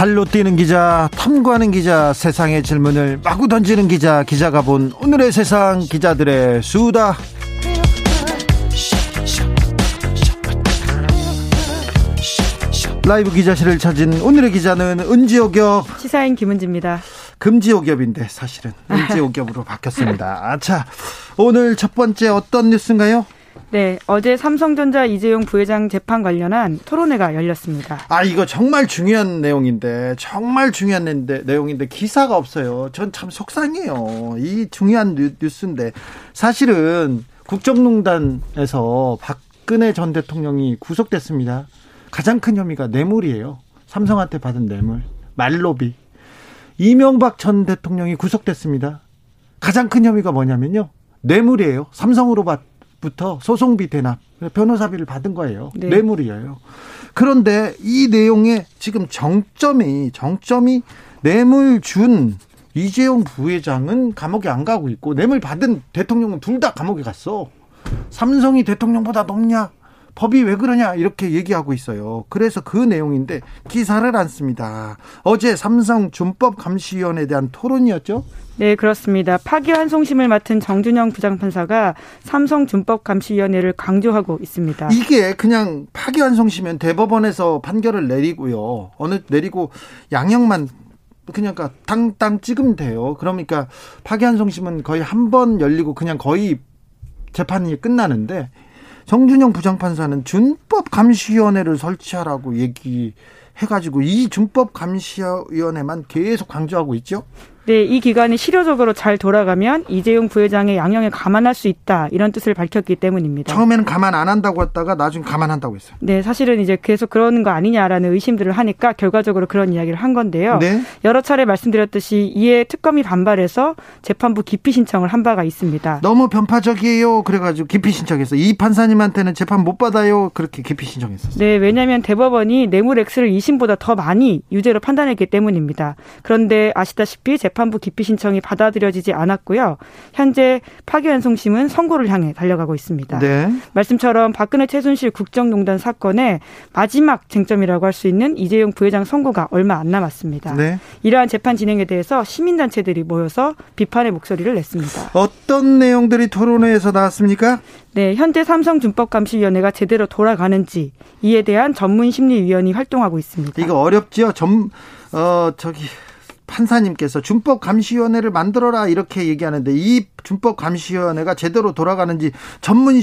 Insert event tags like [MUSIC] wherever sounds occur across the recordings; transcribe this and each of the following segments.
발로 뛰는 기자, 탐구하는 기자, 세상의 질문을 마구 던지는 기자, 기자가 본 오늘의 세상 기자들의 수다. 라이브 기자실을 찾은 오늘의 기자는 은지옥엽 시사인 김은지입니다. 금지옥엽인데 사실은 은지옥엽으로 바뀌었습니다. 자, 오늘 첫 번째 어떤 뉴스인가요? 네, 어제 삼성전자 이재용 부회장 재판 관련한 토론회가 열렸습니다. 아, 이거 정말 중요한 내용인데, 정말 중요한 내용인데, 기사가 없어요. 전 참 속상해요. 이 중요한 뉴스인데, 사실은 국정농단에서 박근혜 전 대통령이 구속됐습니다. 가장 큰 혐의가 뇌물이에요. 삼성한테 받은 뇌물, 말로비. 이명박 전 대통령이 구속됐습니다. 가장 큰 혐의가 뭐냐면요. 뇌물이에요. 삼성으로 받 부터 소송비 대납, 변호사비를 받은 거예요. 네. 뇌물이에요. 그런데 이 내용에 지금 정점이 정점이 뇌물 준 이재용 부회장은 감옥에 안 가고 있고 뇌물 받은 대통령은 둘 다 감옥에 갔어. 삼성이 대통령보다 높냐? 법이 왜 그러냐 이렇게 얘기하고 있어요. 그래서 그 내용인데 기사를 안 씁니다. 어제 삼성 준법 감시위원회에 대한 토론이었죠? 네, 그렇습니다. 파기환송심을 맡은 정준영 부장판사가 삼성 준법 감시위원회를 강조하고 있습니다. 이게 그냥 파기환송심면 대법원에서 판결을 내리고요. 어느 내리고 양형만 그냥 땅땅 찍으면 돼요. 그러니까 파기환송심은 거의 한 번 열리고 그냥 거의 재판이 끝나는데 정준영 부장판사는 준법 감시위원회를 설치하라고 얘기해가지고 이 준법 감시위원회만 계속 강조하고 있죠. 네, 이 기관이 실효적으로 잘 돌아가면 이재용 부회장의 양형에 감안할 수 있다 이런 뜻을 밝혔기 때문입니다. 처음에는 감안 안 한다고 했다가 나중에 감안한다고 했어요. 네, 사실은 이제 계속 그러는 거 아니냐라는 의심들을 하니까 결과적으로 그런 이야기를 한 건데요. 네. 여러 차례 말씀드렸듯이 이에 특검이 반발해서 재판부 기피 신청을 한 바가 있습니다. 너무 변파적이에요. 그래가지고 기피 신청했어. 이 판사님한테는 재판 못 받아요. 그렇게 기피 신청했었어요. 네, 왜냐하면 대법원이 뇌물 액수를 2심보다 더 많이 유죄로 판단했기 때문입니다. 그런데 아시다시피 재판 재판부 기피 신청이 받아들여지지 않았고요. 현재 파기환송심은 선고를 향해 달려가고 있습니다. 네. 말씀처럼 박근혜 최순실 국정농단 사건의 마지막 쟁점이라고 할 수 있는 이재용 부회장 선고가 얼마 안 남았습니다. 네. 이러한 재판 진행에 대해서 시민단체들이 모여서 비판의 목소리를 냈습니다. 어떤 내용들이 토론회에서 나왔습니까? 네, 현재 삼성준법감시위원회가 제대로 돌아가는지 이에 대한 전문심리위원이 활동하고 있습니다. 이거 어렵지요? 전, 어, 저기, 판사님께서 준법감시위원회를 만들어라 이렇게 얘기하는데 이 준법감시위원회가 제대로 돌아가는지 전문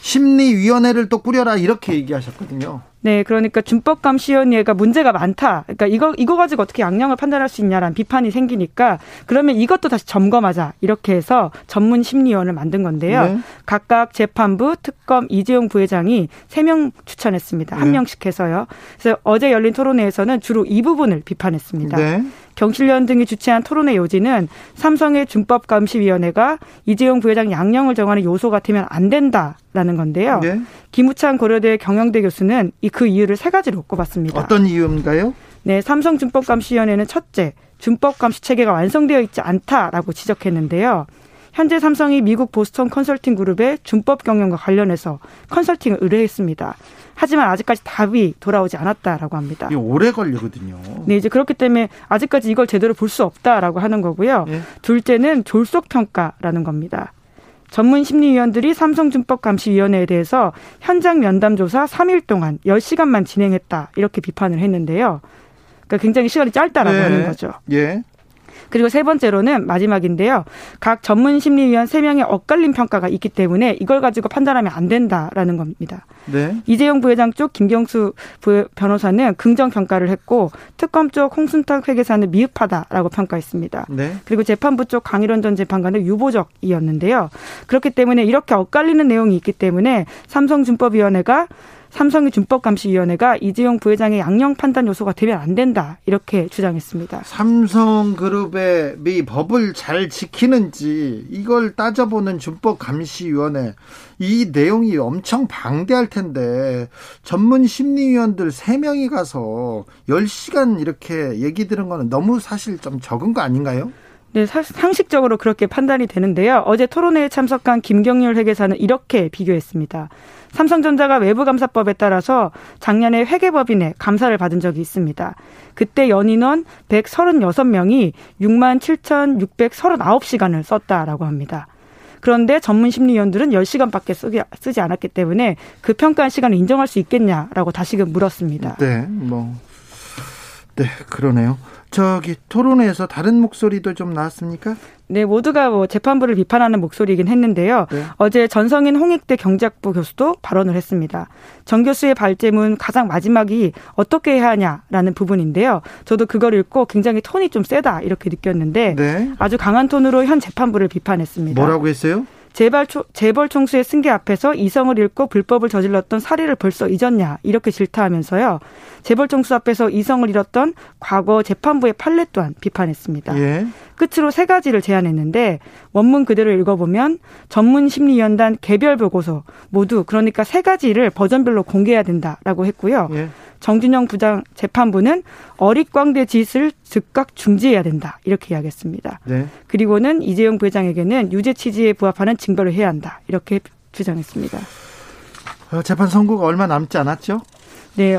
심리위원회를 또 꾸려라 이렇게 얘기하셨거든요. 네, 그러니까 준법감시위원회가 문제가 많다. 그러니까 이거 이거 가지고 어떻게 양형을 판단할 수 있냐라는 비판이 생기니까 그러면 이것도 다시 점검하자 이렇게 해서 전문 심리위원을 만든 건데요. 네. 각각 재판부, 특검, 이재용 부회장이 세 명 추천했습니다. 한 네. 명씩 해서요. 그래서 어제 열린 토론회에서는 주로 이 부분을 비판했습니다. 네. 경실련 등이 주최한 토론회 요지는 삼성의 준법 감시위원회가 이재용 부회장 양형을 정하는 요소가 되면 안 된다라는 건데요. 네. 김우찬 고려대 경영대 교수는 이 그 이유를 세 가지로 꼽았습니다. 어떤 이유인가요? 네, 삼성 준법 감시위원회는 첫째, 준법 감시 체계가 완성되어 있지 않다라고 지적했는데요. 현재 삼성이 미국 보스턴 컨설팅 그룹의 준법 경영과 관련해서 컨설팅을 의뢰했습니다. 하지만 아직까지 답이 돌아오지 않았다라고 합니다. 이 오래 걸리거든요. 네, 이제 그렇기 때문에 아직까지 이걸 제대로 볼 수 없다라고 하는 거고요. 네. 둘째는 졸속 평가라는 겁니다. 전문 심리위원들이 삼성준법감시위원회에 대해서 현장 면담 조사 3일 동안 10시간만 진행했다. 이렇게 비판을 했는데요. 그러니까 굉장히 시간이 짧다라고 네. 하는 거죠. 예. 그리고 세 번째로는 마지막인데요. 각 전문 심리위원 세명의 엇갈린 평가가 있기 때문에 이걸 가지고 판단하면 안 된다라는 겁니다. 네. 이재용 부회장 쪽 김경수 변호사는 긍정 평가를 했고 특검 쪽 홍순탁 회계사는 미흡하다라고 평가했습니다. 네. 그리고 재판부 쪽 강일원 전 재판관은 유보적이었는데요. 그렇기 때문에 이렇게 엇갈리는 내용이 있기 때문에 삼성준법위원회가 삼성의 준법감시위원회가 이재용 부회장의 양형 판단 요소가 되면 안 된다 이렇게 주장했습니다. 삼성그룹의 미 법을 잘 지키는지 이걸 따져보는 준법감시위원회 이 내용이 엄청 방대할 텐데 전문 심리위원들 3명이 가서 10시간 이렇게 얘기 들은 거는 너무 사실 좀 적은 거 아닌가요? 네, 상식적으로 그렇게 판단이 되는데요. 어제 토론회에 참석한 김경률 회계사는 이렇게 비교했습니다. 삼성전자가 외부감사법에 따라서 작년에 회계법인에 감사를 받은 적이 있습니다. 그때 연인원 136명이 6만 7,639시간을 썼다라고 합니다. 그런데 전문 심리위원들은 10시간밖에 쓰기, 쓰지 않았기 때문에 그 평가한 시간을 인정할 수 있겠냐라고 다시금 물었습니다. 네, 뭐. 네, 그러네요. 저기 토론회에서 다른 목소리도 좀 나왔습니까? 네, 모두가 뭐 재판부를 비판하는 목소리이긴 했는데요. 네. 어제 전성인 홍익대 경제학부 교수도 발언을 했습니다. 정 교수의 발제문 가장 마지막이 어떻게 해야 하냐라는 부분인데요. 저도 그걸 읽고 굉장히 톤이 좀 세다 이렇게 느꼈는데 네. 아주 강한 톤으로 현 재판부를 비판했습니다. 뭐라고 했어요? 재벌, 재벌 총수의 승계 앞에서 이성을 잃고 불법을 저질렀던 사례를 벌써 잊었냐 이렇게 질타하면서요. 재벌 총수 앞에서 이성을 잃었던 과거 재판부의 판례 또한 비판했습니다. 예. 끝으로 세 가지를 제안했는데 원문 그대로 읽어보면 전문 심리위원단 개별 보고서 모두 그러니까 세 가지를 버전별로 공개해야 된다라고 했고요. 예. 정준영 부장 재판부는 어릿광대 짓을 즉각 중지해야 된다 이렇게 이야기했습니다. 네. 그리고는 이재용 부회장에게는 유죄 취지에 부합하는 징벌을 해야 한다 이렇게 주장했습니다. 어, 재판 선고가 얼마 남지 않았죠? 네.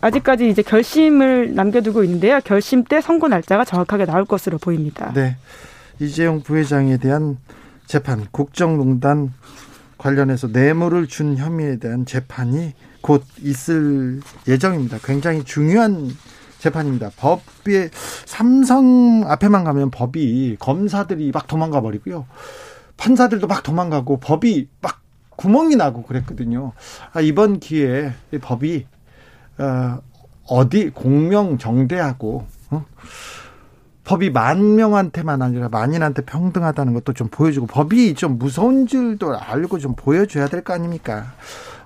아직까지 이제 결심을 남겨두고 있는데요. 결심 때 선고 날짜가 정확하게 나올 것으로 보입니다. 네. 이재용 부회장에 대한 재판, 국정농단 관련해서 뇌물을 준 혐의에 대한 재판이 곧 있을 예정입니다. 굉장히 중요한 재판입니다. 법에 삼성 앞에만 가면 법이 검사들이 막 도망가 버리고요. 판사들도 막 도망가고 법이 막 구멍이 나고 그랬거든요. 아, 이번 기회에 법이 어, 어디 공명정대하고 어? 법이 만 명한테만 아니라 만인한테 평등하다는 것도 좀 보여주고 법이 좀 무서운 줄도 알고 좀 보여줘야 될 거 아닙니까?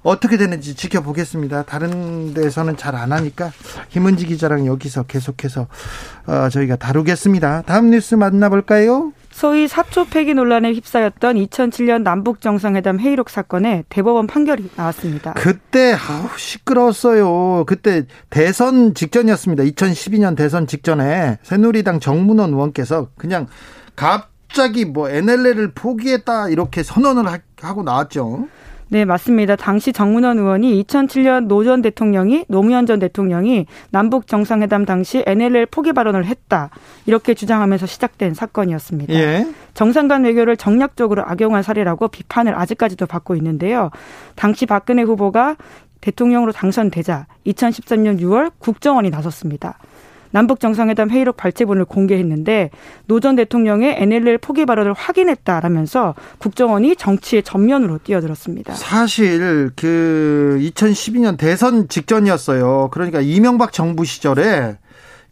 어떻게 되는지 지켜보겠습니다. 다른 데서는 잘 안 하니까 김은지 기자랑 여기서 계속해서 어, 저희가 다루겠습니다. 다음 뉴스 만나볼까요? 소위 사초 폐기 논란에 휩싸였던 2007년 남북 정상회담 회의록 사건에 대법원 판결이 나왔습니다. 그때 아우, 시끄러웠어요. 그때 대선 직전이었습니다. 2012년 대선 직전에 새누리당 정문원 의원께서 그냥 갑자기 뭐 NLL을 포기했다 이렇게 선언을 하고 나왔죠. 네, 맞습니다. 당시 정문원 의원이 2007년 노전 대통령이 노무현 전 대통령이 남북 정상회담 당시 NLL 포기 발언을 했다. 이렇게 주장하면서 시작된 사건이었습니다. 예. 정상 간 외교를 정략적으로 악용한 사례라고 비판을 아직까지도 받고 있는데요. 당시 박근혜 후보가 대통령으로 당선되자 2013년 6월 국정원이 나섰습니다. 남북 정상회담 회의록 발제본을 공개했는데 노 전 대통령의 NLL 포기 발언을 확인했다라면서 국정원이 정치의 전면으로 뛰어들었습니다. 사실 그 2012년 대선 직전이었어요. 그러니까 이명박 정부 시절에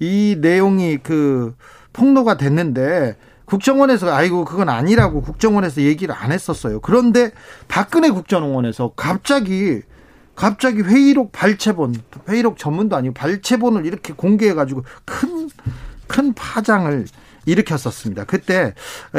이 내용이 그 폭로가 됐는데 국정원에서 아이고 그건 아니라고 국정원에서 얘기를 안 했었어요. 그런데 박근혜 국정원에서 갑자기 갑자기 회의록 발췌본, 회의록 전문도 아니고 발췌본을 이렇게 공개해가지고 큰, 큰 파장을 일으켰었습니다. 그때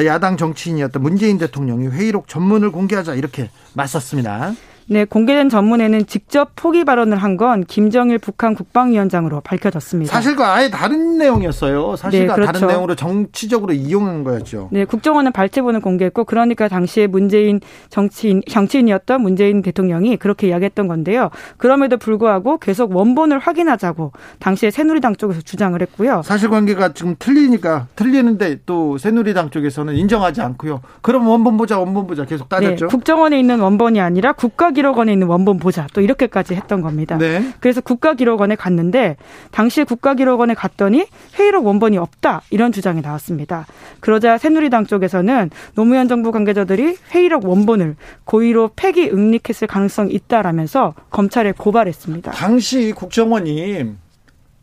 야당 정치인이었던 문재인 대통령이 회의록 전문을 공개하자 이렇게 맞섰습니다. 네, 공개된 전문에는 직접 포기 발언을 한 건 김정일 북한 국방위원장으로 밝혀졌습니다. 사실과 아예 다른 내용이었어요. 사실과 네, 그렇죠. 다른 내용으로 정치적으로 이용한 거였죠. 네, 국정원은 발제본을 공개했고 그러니까 당시에 문재인 정치인 정치인이었던 문재인 대통령이 그렇게 이야기했던 건데요. 그럼에도 불구하고 계속 원본을 확인하자고 당시에 새누리당 쪽에서 주장을 했고요. 사실관계가 지금 틀리니까 틀리는데 또 새누리당 쪽에서는 인정하지 않고요. 그럼 원본 보자, 원본 보자 계속 따졌죠. 네, 국정원에 있는 원본이 아니라 국가 국가기록원에 있는 원본 보자 또 이렇게까지 했던 겁니다. 네. 그래서 국가기록원에 갔는데 당시에 국가기록원에 갔더니 회의록 원본이 없다 이런 주장이 나왔습니다. 그러자 새누리당 쪽에서는 노무현 정부 관계자들이 회의록 원본을 고의로 폐기 응립했을 가능성이 있다라면서 검찰에 고발했습니다. 당시 국정원이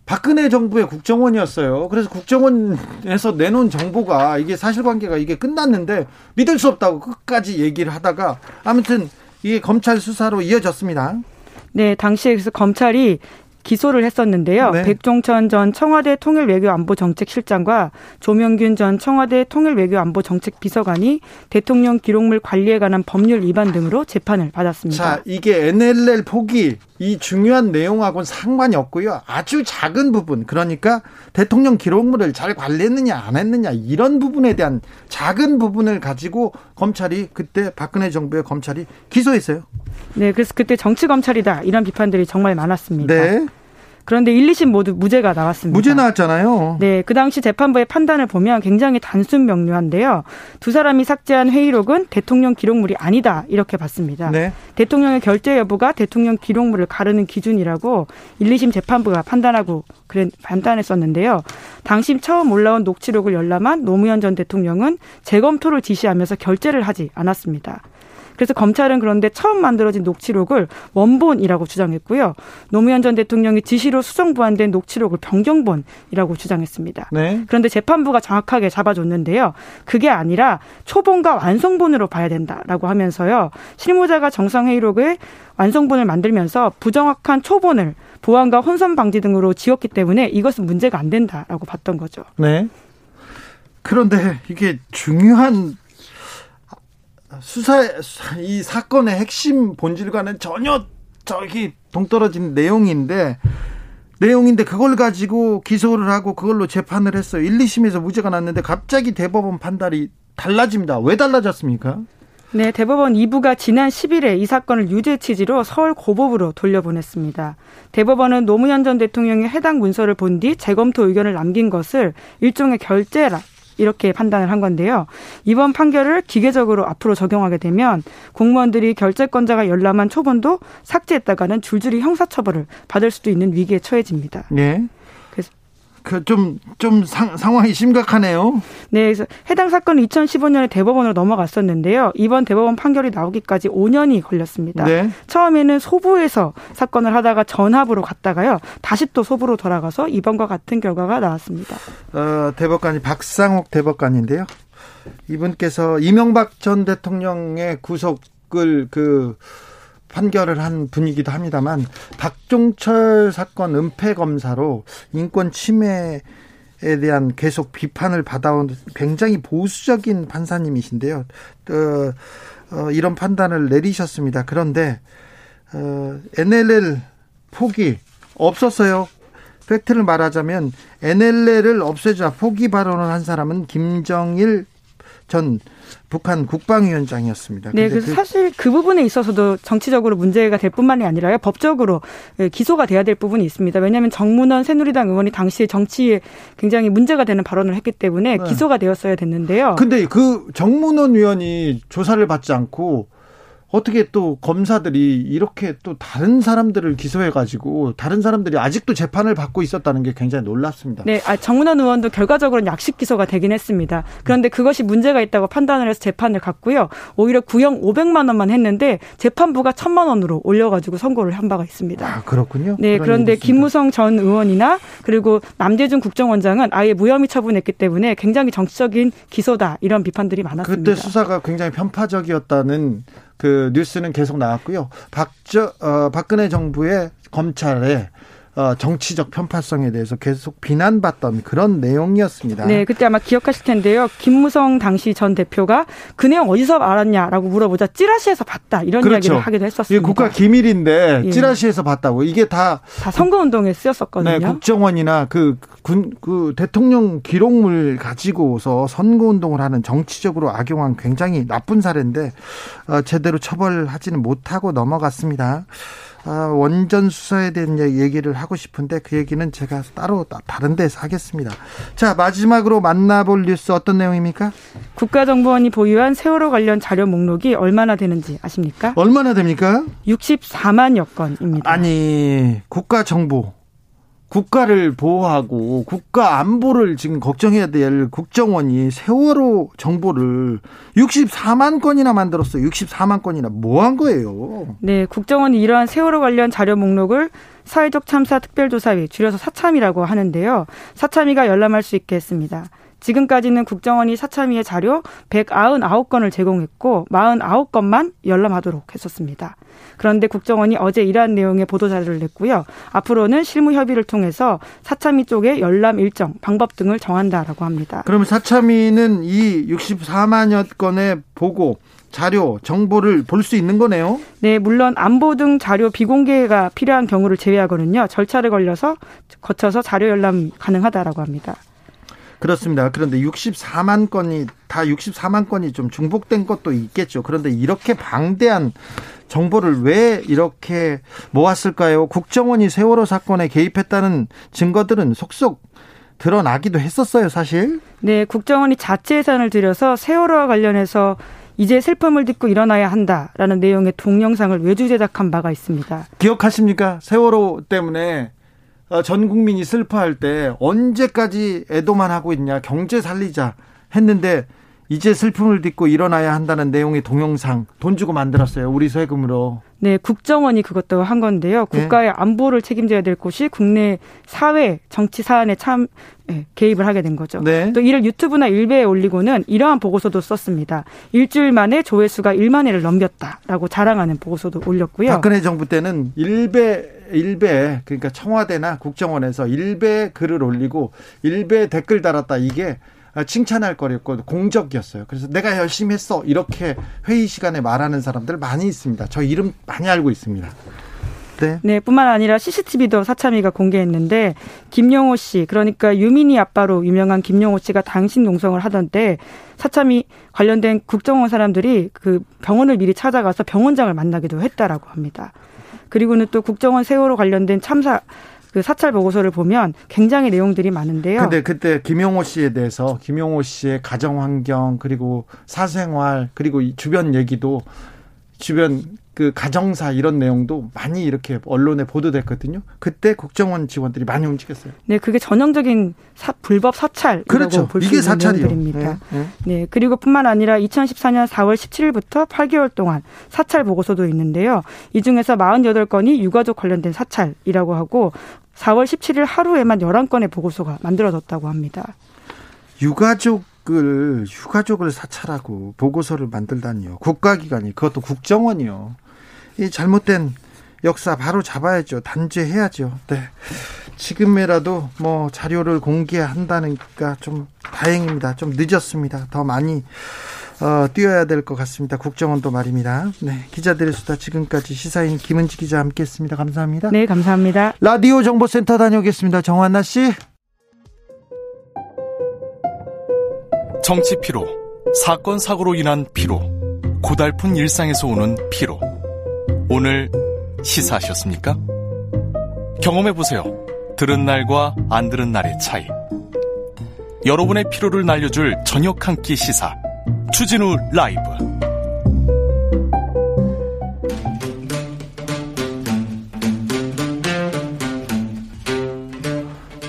박근혜 정부의 국정원이었어요. 그래서 국정원에서 내놓은 정보가 이게 사실관계가 이게 끝났는데 믿을 수 없다고 끝까지 얘기를 하다가 아무튼 이게 검찰 수사로 이어졌습니다. 네, 당시에 그래서 검찰이 기소를 했었는데요. 네. 백종천 전 청와대 통일외교안보정책실장과 조명균 전 청와대 통일외교안보정책비서관이 대통령 기록물 관리에 관한 법률 위반 등으로 재판을 받았습니다. 자, 이게 NLL 포기 이 중요한 내용하고는 상관이 없고요. 아주 작은 부분 그러니까 대통령 기록물을 잘 관리했느냐 안 했느냐 이런 부분에 대한 작은 부분을 가지고 검찰이 그때 박근혜 정부의 검찰이 기소했어요. 네, 그래서 그때 정치 검찰이다 이런 비판들이 정말 많았습니다. 네. 그런데 1, 2심 모두 무죄가 나왔습니다. 무죄 나왔잖아요. 네, 그 당시 재판부의 판단을 보면 굉장히 단순 명료한데요. 두 사람이 삭제한 회의록은 대통령 기록물이 아니다 이렇게 봤습니다. 네. 대통령의 결재 여부가 대통령 기록물을 가르는 기준이라고 1, 2심 재판부가 판단하고 판단했었는데요. 당시 처음 올라온 녹취록을 열람한 노무현 전 대통령은 재검토를 지시하면서 결재를 하지 않았습니다. 그래서 검찰은 그런데 처음 만들어진 녹취록을 원본이라고 주장했고요. 노무현 전 대통령이 지시로 수정 보완된 녹취록을 변경본이라고 주장했습니다. 네. 그런데 재판부가 정확하게 잡아줬는데요. 그게 아니라 초본과 완성본으로 봐야 된다라고 하면서요. 실무자가 정상회의록을 완성본을 만들면서 부정확한 초본을 보안과 혼선 방지 등으로 지었기 때문에 이것은 문제가 안 된다라고 봤던 거죠. 네. 그런데 이게 중요한 수사 이 사건의 핵심 본질과는 전혀 저기 동떨어진 내용인데 내용인데 그걸 가지고 기소를 하고 그걸로 재판을 했어요. 1, 2심에서 무죄가 났는데 갑자기 대법원 판단이 달라집니다. 왜 달라졌습니까? 네, 대법원 2부가 지난 10일에 이 사건을 유죄 취지로 서울 고법으로 돌려보냈습니다. 대법원은 노무현 전 대통령이 해당 문서를 본 뒤 재검토 의견을 남긴 것을 일종의 결재라 이렇게 판단을 한 건데요. 이번 판결을 기계적으로 앞으로 적용하게 되면 공무원들이 결재권자가 열람한 초본도 삭제했다가는 줄줄이 형사처벌을 받을 수도 있는 위기에 처해집니다. 네. 그좀좀 좀 상황이 심각하네요. 네, 그래서 해당 사건은 2015년에 대법원으로 넘어갔었는데요. 이번 대법원 판결이 나오기까지 5년이 걸렸습니다. 네. 처음에는 소부에서 사건을 하다가 전합으로 갔다가요. 다시 또 소부로 돌아가서 이번과 같은 결과가 나왔습니다. 어, 대법관이 박상옥 대법관인데요. 이분께서 이명박 전 대통령의 구속을 그 판결을 한 분이기도 합니다만 박종철 사건 은폐 검사로 인권 침해에 대한 계속 비판을 받아온 굉장히 보수적인 판사님이신데요. 어, 어, 이런 판단을 내리셨습니다. 그런데 어, NLL 포기 없었어요. 팩트를 말하자면 NLL을 없애자 포기 발언을 한 사람은 김정일 전 북한 국방위원장이었습니다. 네, 그래서 그 사실 그 부분에 있어서도 정치적으로 문제가 될 뿐만이 아니라요. 법적으로 예, 기소가 돼야 될 부분이 있습니다. 왜냐하면 정문원 새누리당 의원이 당시에 정치에 굉장히 문제가 되는 발언을 했기 때문에 네. 기소가 되었어야 됐는데요. 근데 그 정문원 의원이 조사를 받지 않고 어떻게 또 검사들이 이렇게 또 다른 사람들을 기소해가지고 다른 사람들이 아직도 재판을 받고 있었다는 게 굉장히 놀랍습니다. 네, 아, 정문원 의원도 결과적으로는 약식 기소가 되긴 했습니다. 그런데 그것이 문제가 있다고 판단을 해서 재판을 갔고요. 오히려 구형 500만 원만 했는데 재판부가 1000만 원으로 올려가지고 선고를 한 바가 있습니다. 아, 그렇군요. 네, 그런데 김무성 전 의원이나 그리고 남재준 국정원장은 아예 무혐의 처분했기 때문에 굉장히 정치적인 기소다 이런 비판들이 많았습니다. 그때 수사가 굉장히 편파적이었다는 그 뉴스는 계속 나왔고요. 박저 어, 박근혜 정부의 검찰에 어, 정치적 편파성에 대해서 계속 비난받던 그런 내용이었습니다. 네, 그때 아마 기억하실 텐데요. 김무성 당시 전 대표가 그 내용 어디서 알았냐라고 물어보자 찌라시에서 봤다 이런 그렇죠. 이야기를 하기도 했었습니다. 이게 국가 기밀인데 예. 찌라시에서 봤다고 이게 다 다 선거 운동에 쓰였었거든요. 네, 국정원이나 그 군, 그 대통령 기록물 가지고서 선거 운동을 하는 정치적으로 악용한 굉장히 나쁜 사례인데 어, 제대로 처벌하지는 못하고 넘어갔습니다. 아, 원전 수사에 대한 얘기를 하고 싶은데 그 얘기는 제가 따로 다른 데서 하겠습니다. 자, 마지막으로 만나볼 뉴스 어떤 내용입니까? 국가정보원이 보유한 세월호 관련 자료 목록이 얼마나 되는지 아십니까? 얼마나 됩니까? 64만여 건입니다. 아니, 국가정보 국가를 보호하고 국가 안보를 지금 걱정해야 될 국정원이 세월호 정보를 64만 건이나 만들었어요. 64만 건이나 뭐 한 거예요? 네, 국정원이 이러한 세월호 관련 자료 목록을 사회적 참사 특별조사위 줄여서 사참이라고 하는데요. 사참위가 열람할 수 있게 했습니다. 지금까지는 국정원이 사참위의 자료 199건을 제공했고 49건만 열람하도록 했었습니다. 그런데 국정원이 어제 이러한 내용의 보도 자료를 냈고요. 앞으로는 실무 협의를 통해서 사참위 쪽의 열람 일정, 방법 등을 정한다라고 합니다. 그러면 사참위는 이 64만여 건의 보고 자료, 정보를 볼 수 있는 거네요? 네, 물론 안보 등 자료 비공개가 필요한 경우를 제외하고는요. 절차를 걸려서 거쳐서 자료 열람 가능하다라고 합니다. 그렇습니다. 그런데 64만 건이 다 64만 건이 좀 중복된 것도 있겠죠. 그런데 이렇게 방대한 정보를 왜 이렇게 모았을까요? 국정원이 세월호 사건에 개입했다는 증거들은 속속 드러나기도 했었어요, 사실. 네, 국정원이 자체 예산을 들여서 세월호와 관련해서 이제 슬픔을 딛고 일어나야 한다라는 내용의 동영상을 외주 제작한 바가 있습니다. 기억하십니까? 세월호 때문에 어, 전 국민이 슬퍼할 때 언제까지 애도만 하고 있냐 경제 살리자 했는데 이제 슬픔을 딛고 일어나야 한다는 내용의 동영상 돈 주고 만들었어요. 우리 세금으로. 네, 국정원이 그것도 한 건데요. 네. 국가의 네. 안보를 책임져야 될 곳이 국내 사회 정치 사안에 참 네, 개입을 하게 된 거죠. 네. 또 이를 유튜브나 일베에 올리고는 이러한 보고서도 썼습니다. 일주일 만에 조회수가 1만 회를 넘겼다라고 자랑하는 보고서도 올렸고요. 박근혜 정부 때는 일베 일베 그러니까 청와대나 국정원에서 일베 글을 올리고 일베 댓글 달았다 이게 칭찬할 거였고 공적이었어요. 그래서 내가 열심히 했어 이렇게 회의 시간에 말하는 사람들 많이 있습니다. 저 이름 많이 알고 있습니다. 네. 네, 뿐만 아니라 CCTV도 사참위가 공개했는데 김용호 씨, 그러니까 유민이 아빠로 유명한 김용호 씨가 당신 농성을 하던데 사참위 관련된 국정원 사람들이 그 병원을 미리 찾아가서 병원장을 만나기도 했다라고 합니다. 그리고는 또 국정원 세월호 관련된 참사 그 사찰 보고서를 보면 굉장히 내용들이 많은데요. 근데 그때 김용호 씨에 대해서 김용호 씨의 가정 환경 그리고 사생활 그리고 주변 얘기도 주변 그 가정사 이런 내용도 많이 이렇게 언론에 보도됐거든요. 그때 국정원 직원들이 많이 움직였어요. 네, 그게 전형적인 사, 불법 사찰이라고 그렇죠. 볼수 있는 사찰이요. 내용들입니다. 네, 네. 네, 그리고 뿐만 아니라 2014년 4월 17일부터 8개월 동안 사찰 보고서도 있는데요. 이 중에서 48건이 유가족 관련된 사찰이라고 하고 4월 17일 하루에만 11건의 보고서가 만들어졌다고 합니다. 유가족 을 유가족을 사찰하고 보고서를 만들다니요. 국가기관이 그것도 국정원이요. 이 잘못된 역사 바로 잡아야죠. 단죄해야죠. 네. 지금이라도 뭐 자료를 공개한다니까 좀 다행입니다. 좀 늦었습니다. 더 많이 어, 뛰어야 될 것 같습니다. 국정원도 말입니다. 네, 기자들의 수다 지금까지 시사인 김은지 기자 함께했습니다. 감사합니다. 네, 감사합니다. 라디오 정보센터 다녀오겠습니다. 정한나 씨. 정치 피로, 사건 사고로 인한 피로, 고달픈 일상에서 오는 피로. 오늘 시사하셨습니까? 경험해 보세요. 들은 날과 안 들은 날의 차이. 여러분의 피로를 날려줄 저녁 한 끼 시사. 추진우 라이브.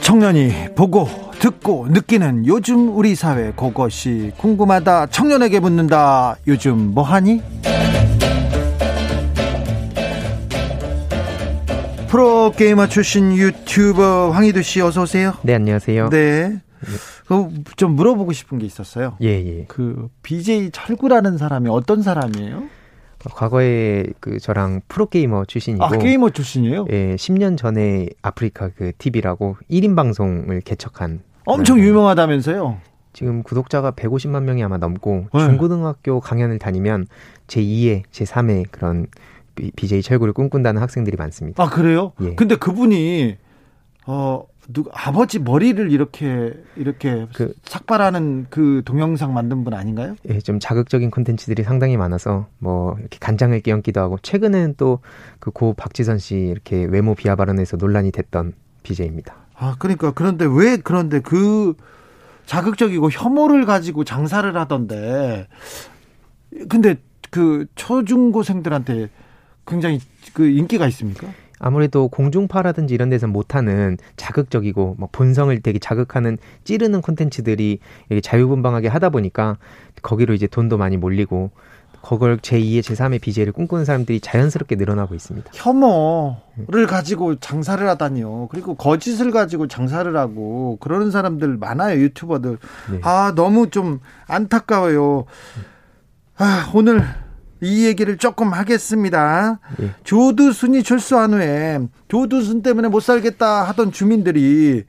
청년이 보고 듣고 느끼는 요즘 우리 사회 그것이 궁금하다 청년에게 묻는다 요즘 뭐하니? 프로게이머 출신 유튜버 황희두 씨 어서 오세요. 네, 안녕하세요. 네. 좀 물어보고 싶은 게 있었어요. 예, 예. 그 BJ 철구라는 사람이 어떤 사람이에요? 과거에 그 저랑 프로게이머 출신이고 아, 게이머 출신이에요? 예, 10년 전에 아프리카 그 TV라고 1인 방송을 개척한 엄청 유명하다면서요? 지금 구독자가 150만 명이 아마 넘고 네. 중고등학교 강연을 다니면 제2회, 제3회 그런 BJ 철구를 꿈꾼다는 학생들이 많습니다. 아, 그래요? 예. 근데 그분이 어 누구 아버지 머리를 이렇게 이렇게 그 삭발하는 그 동영상 만든 분 아닌가요? 예, 좀 자극적인 콘텐츠들이 상당히 많아서 뭐 이렇게 간장을 끼얹기도 하고 최근에는 또 그 고 박지선 씨 이렇게 외모 비하 발언에서 논란이 됐던 BJ입니다. 아, 그러니까 그런데 왜 그런데 그 자극적이고 혐오를 가지고 장사를 하던데 근데 그 초중고생들한테 굉장히 그 인기가 있습니까? 아무래도 공중파라든지 이런 데서 못하는 자극적이고 뭐 본성을 되게 자극하는 찌르는 콘텐츠들이 이렇게 자유분방하게 하다 보니까 거기로 이제 돈도 많이 몰리고 그걸 제2의 제3의 BJ를 꿈꾸는 사람들이 자연스럽게 늘어나고 있습니다. 혐오를 가지고 장사를 하다니요. 그리고 거짓을 가지고 장사를 하고 그러는 사람들 많아요. 유튜버들. 네. 아, 너무 좀 안타까워요. 아, 오늘 이 얘기를 조금 하겠습니다. 예. 조두순이 출소한 후에 조두순 때문에 못 살겠다 하던 주민들이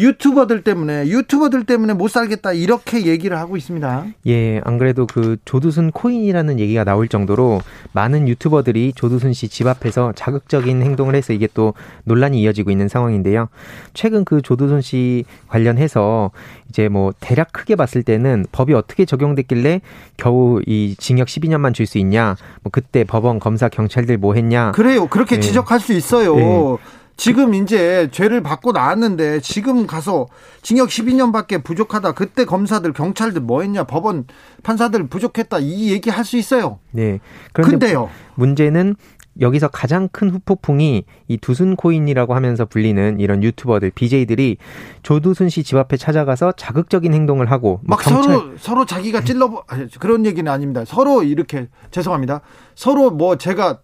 유튜버들 때문에 유튜버들 때문에 못 살겠다 이렇게 얘기를 하고 있습니다. 예, 안 그래도 그 조두순 코인이라는 얘기가 나올 정도로 많은 유튜버들이 조두순 씨 집 앞에서 자극적인 행동을 해서 이게 또 논란이 이어지고 있는 상황인데요. 최근 그 조두순 씨 관련해서 이제 뭐 대략 크게 봤을 때는 법이 어떻게 적용됐길래 겨우 이 징역 12년만 줄 수 있냐? 뭐 그때 법원 검사 경찰들 뭐 했냐? 그래요. 그렇게 예. 지적할 수 있어요. 예. 지금 이제 죄를 받고 나왔는데 지금 가서 징역 12년밖에 부족하다. 그때 검사들, 경찰들 뭐 했냐? 법원 판사들 부족했다. 이 얘기 할 수 있어요. 네. 그런데요. 문제는 여기서 가장 큰 후폭풍이 이 두순 코인이라고 하면서 불리는 이런 유튜버들, BJ들이 조두순 씨 집 앞에 찾아가서 자극적인 행동을 하고 막 경찰... 서로 서로 자기가 찔러 그런 얘기는 아닙니다. 서로 이렇게 죄송합니다. 서로 뭐 제가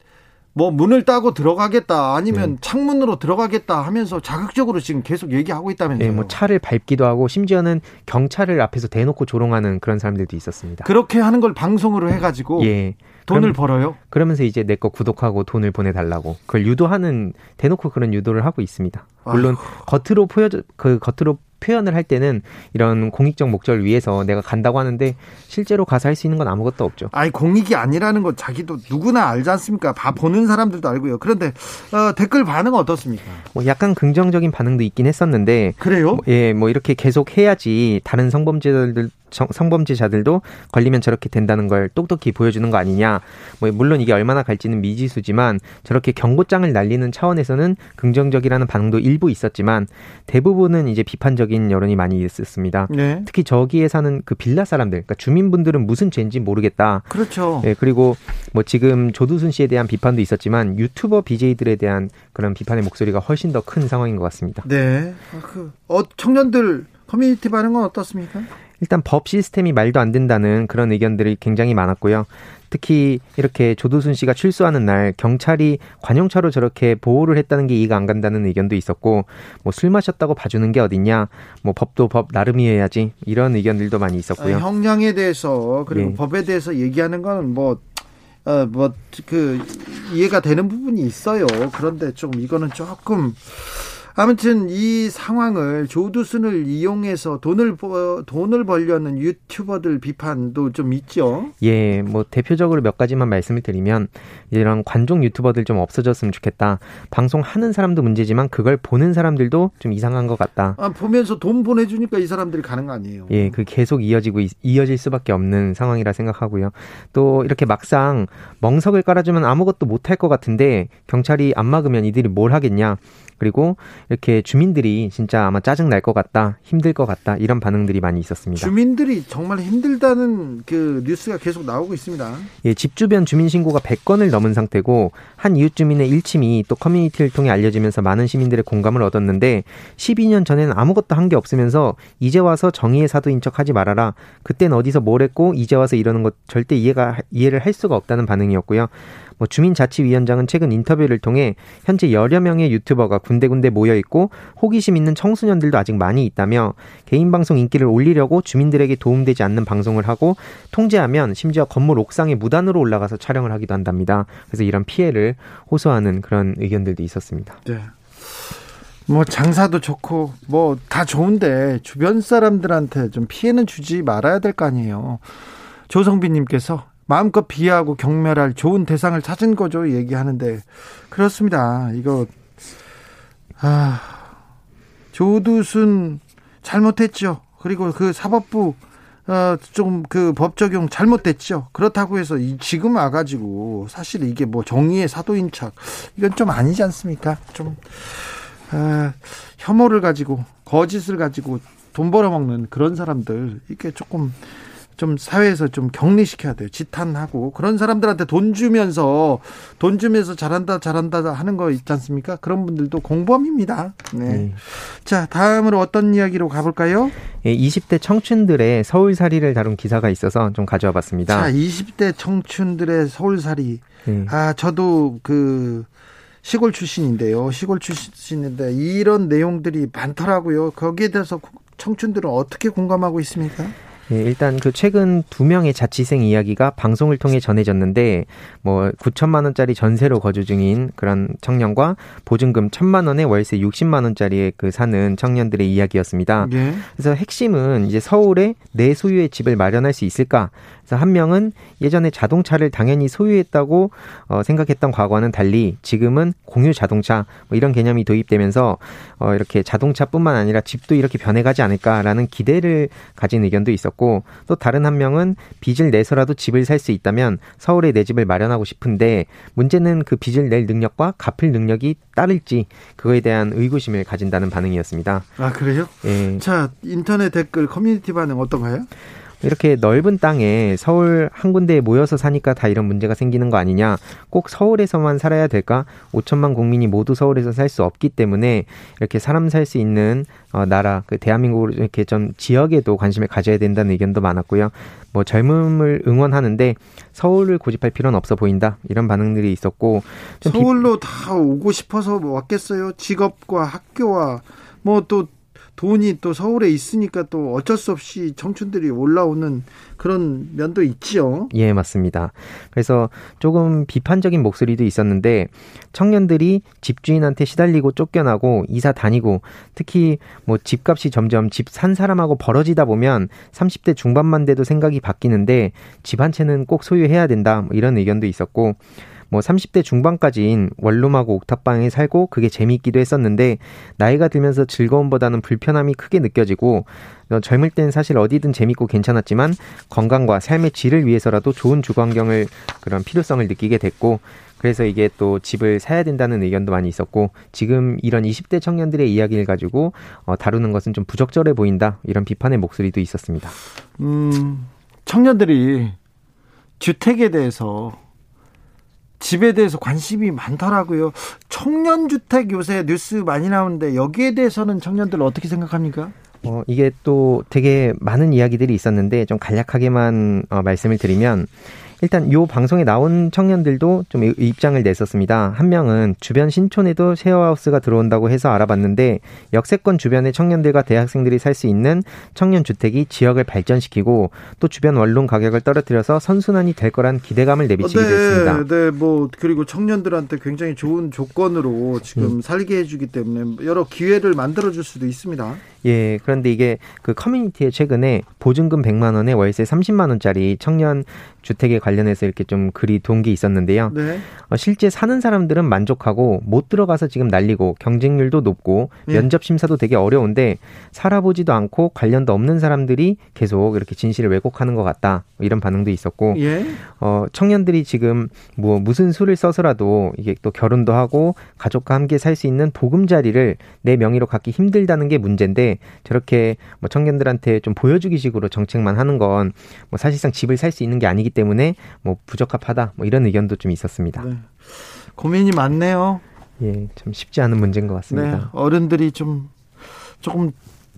뭐 문을 따고 들어가겠다 아니면 네. 창문으로 들어가겠다 하면서 자극적으로 지금 계속 얘기하고 있다면서요. 네, 뭐 차를 밟기도 하고 심지어는 경찰을 앞에서 대놓고 조롱하는 그런 사람들도 있었습니다. 그렇게 하는 걸 방송으로 해가지고 예. 돈을 그럼, 벌어요? 그러면서 이제 내 거 구독하고 돈을 보내달라고 그걸 유도하는 대놓고 그런 유도를 하고 있습니다. 물론 아이고. 겉으로 보여 그 겉으로 표현을 할 때는 이런 공익적 목적을 위해서 내가 간다고 하는데 실제로 가서 할 수 있는 건 아무것도 없죠. 아니 공익이 아니라는 건 자기도 누구나 알지 않습니까? 봐 보는 사람들도 알고요. 그런데 어, 댓글 반응은 어떻습니까? 뭐 약간 긍정적인 반응도 있긴 했었는데 그래요? 뭐, 예, 뭐 이렇게 계속 해야지 다른 성범죄들 성범죄자들도 걸리면 저렇게 된다는 걸 똑똑히 보여주는 거 아니냐. 뭐 물론 이게 얼마나 갈지는 미지수지만 저렇게 경고장을 날리는 차원에서는 긍정적이라는 반응도 일부 있었지만 대부분은 이제 비판적인 여론이 많이 있었습니다. 네. 특히 저기에 사는 그 빌라 사람들, 그러니까 주민분들은 무슨 죄인지 모르겠다. 그렇죠. 네, 그리고 뭐 지금 조두순 씨에 대한 비판도 있었지만 유튜버 BJ들에 대한 그런 비판의 목소리가 훨씬 더 큰 상황인 것 같습니다. 네. 아, 그 어, 청년들 커뮤니티 반응은 어떻습니까? 일단 법 시스템이 말도 안 된다는 그런 의견들이 굉장히 많았고요. 특히 이렇게 조두순 씨가 출소하는 날 경찰이 관용차로 저렇게 보호를 했다는 게 이해가 안 간다는 의견도 있었고 뭐 술 마셨다고 봐주는 게 어딨냐 뭐 법도 법 나름이어야지 이런 의견들도 많이 있었고요. 형량에 대해서 그리고 네. 법에 대해서 얘기하는 거는 뭐 어, 뭐, 그, 이해가 되는 부분이 있어요. 그런데 좀 이거는 조금, 아무튼 이 상황을 조두순을 이용해서 돈을 돈을 벌려는 유튜버들 비판도 좀 있죠. 예, 뭐 대표적으로 몇 가지만 말씀을 드리면 이런 관종 유튜버들 좀 없어졌으면 좋겠다. 방송하는 사람도 문제지만 그걸 보는 사람들도 좀 이상한 것 같다. 아, 보면서 돈 보내주니까 이 사람들이 가는 거 아니에요? 예, 그 계속 이어지고 이어질 수밖에 없는 상황이라 생각하고요. 또 이렇게 막상 멍석을 깔아주면 아무것도 못할 것 같은데 경찰이 안 막으면 이들이 뭘 하겠냐? 그리고 이렇게 주민들이 진짜 아마 짜증 날 것 같다, 힘들 것 같다 이런 반응들이 많이 있었습니다. 주민들이 정말 힘들다는 그 뉴스가 계속 나오고 있습니다. 예, 집 주변 주민 신고가 100건을 넘은 상태고 한 이웃 주민의 일침이 또 커뮤니티를 통해 알려지면서 많은 시민들의 공감을 얻었는데 12년 전에는 아무것도 한 게 없으면서 이제 와서 정의의 사도인 척하지 말아라. 그땐 어디서 뭘 했고 이제 와서 이러는 것 절대 이해가 이해를 할 수가 없다는 반응이었고요. 뭐 주민자치위원장은 최근 인터뷰를 통해 현재 여러 명의 유튜버가 군데군데 모여 있고 호기심 있는 청소년들도 아직 많이 있다며 개인 방송 인기를 올리려고 주민들에게 도움되지 않는 방송을 하고 통제하면 심지어 건물 옥상에 무단으로 올라가서 촬영을 하기도 한답니다. 그래서 이런 피해를 호소하는 그런 의견들도 있었습니다. 네. 뭐 장사도 좋고 뭐 다 좋은데 주변 사람들한테 좀 피해는 주지 말아야 될 거 아니에요. 조성빈님께서 마음껏 비하하고 경멸할 좋은 대상을 찾은 거죠. 얘기하는데 그렇습니다. 이거 아 조두순 잘못했죠. 그리고 그 사법부 어, 좀 그 법 적용 잘못됐죠. 그렇다고 해서 이 지금 와가지고 사실 이게 뭐 정의의 사도인 척 이건 좀 아니지 않습니까? 좀 아, 혐오를 가지고 거짓을 가지고 돈 벌어먹는 그런 사람들 이게 조금 좀 사회에서 좀 격리시켜야 돼요. 지탄하고 그런 사람들한테 돈 주면서 돈 주면서 잘한다 잘한다 하는 거 있지 않습니까? 그런 분들도 공범입니다. 네. 네. 자, 다음으로 어떤 이야기로 가 볼까요? 예, 20대 청춘들의 서울살이를 다룬 기사가 있어서 좀 가져와 봤습니다. 자, 20대 청춘들의 서울살이. 네. 아, 저도 그 시골 출신인데요. 시골 출신인데 이런 내용들이 많더라고요. 거기에 대해서 청춘들은 어떻게 공감하고 있습니까? 네, 일단 그 최근 두 명의 자취생 이야기가 방송을 통해 전해졌는데 뭐 9천만 원짜리 전세로 거주 중인 그런 청년과 보증금 1천만 원에 월세 60만 원짜리에 그 사는 청년들의 이야기였습니다. 예. 그래서 핵심은 이제 서울에 내 소유의 집을 마련할 수 있을까? 그래서 한 명은 예전에 자동차를 당연히 소유했다고 어, 생각했던 과거와는 달리 지금은 공유 자동차 뭐 이런 개념이 도입되면서 어, 이렇게 자동차뿐만 아니라 집도 이렇게 변해가지 않을까라는 기대를 가진 의견도 있었 고 또 다른 한 명은 빚을 내서라도 집을 살 수 있다면 서울에 내 집을 마련하고 싶은데 문제는 그 빚을 낼 능력과 갚을 능력이 따를지 그거에 대한 의구심을 가진다는 반응이었습니다. 아 그래요? 예. 자 인터넷 댓글 커뮤니티 반응 어떤가요? 이렇게 넓은 땅에 서울 한 군데에 모여서 사니까 다 이런 문제가 생기는 거 아니냐. 꼭 서울에서만 살아야 될까? 5천만 국민이 모두 서울에서 살 수 없기 때문에 이렇게 사람 살 수 있는 어, 나라, 그 대한민국으로 이렇게 좀 지역에도 관심을 가져야 된다는 의견도 많았고요. 뭐 젊음을 응원하는데 서울을 고집할 필요는 없어 보인다. 이런 반응들이 있었고. 서울로 비... 다 오고 싶어서 왔겠어요. 직업과 학교와 뭐 또 돈이 또 서울에 있으니까 또 어쩔 수 없이 청춘들이 올라오는 그런 면도 있지요. 예, 맞습니다. 그래서 조금 비판적인 목소리도 있었는데 청년들이 집주인한테 시달리고 쫓겨나고 이사 다니고 특히 뭐 집값이 점점 집 산 사람하고 벌어지다 보면 30대 중반만 돼도 생각이 바뀌는데 집 한 채는 꼭 소유해야 된다. 뭐 이런 의견도 있었고 뭐 30대 중반까지인 원룸하고 옥탑방에 살고 그게 재미있기도 했었는데 나이가 들면서 즐거움보다는 불편함이 크게 느껴지고 어, 젊을 땐 사실 어디든 재밌고 괜찮았지만 건강과 삶의 질을 위해서라도 좋은 주거 환경을 그런 필요성을 느끼게 됐고 그래서 이게 또 집을 사야 된다는 의견도 많이 있었고 지금 이런 20대 청년들의 이야기를 가지고 어, 다루는 것은 좀 부적절해 보인다 이런 비판의 목소리도 있었습니다. 음, 청년들이 주택에 대해서 집에 대해서 관심이 많더라고요. 청년주택 요새 뉴스 많이 나오는데 여기에 대해서는 청년들 어떻게 생각합니까? 어, 이게 또 되게 많은 이야기들이 있었는데 좀 간략하게만 어, 말씀을 드리면 일단 요 방송에 나온 청년들도 좀 입장을 냈었습니다. 한 명은 주변 신촌에도 쉐어하우스가 들어온다고 해서 알아봤는데 역세권 주변의 청년들과 대학생들이 살 수 있는 청년 주택이 지역을 발전시키고 또 주변 원룸 가격을 떨어뜨려서 선순환이 될 거란 기대감을 내비치기도 네, 했습니다. 네, 뭐 그리고 청년들한테 굉장히 좋은 조건으로 지금 음. 살게 해주기 때문에 여러 기회를 만들어줄 수도 있습니다. 예, 그런데 이게 그 커뮤니티에 최근에 보증금 100만 원에 월세 30만 원짜리 청년 주택에 관련해서 이렇게 좀 글이 동기 있었는데요. 네. 어, 실제 사는 사람들은 만족하고 못 들어가서 지금 날리고 경쟁률도 높고 예. 면접 심사도 되게 어려운데 살아보지도 않고 관련도 없는 사람들이 계속 이렇게 진실을 왜곡하는 것 같다 이런 반응도 있었고 예. 어, 청년들이 지금 뭐 무슨 수를 써서라도 이게 또 결혼도 하고 가족과 함께 살 수 있는 보금자리를 내 명의로 갖기 힘들다는 게 문제인데 저렇게 뭐 청년들한테 좀 보여주기식으로 정책만 하는 건 뭐 사실상 집을 살 수 있는 게 아니기 때문에 뭐 부적합하다 뭐 이런 의견도 좀 있었습니다. 네. 고민이 많네요. 예, 참 쉽지 않은 문제인 것 같습니다. 네, 어른들이 좀 조금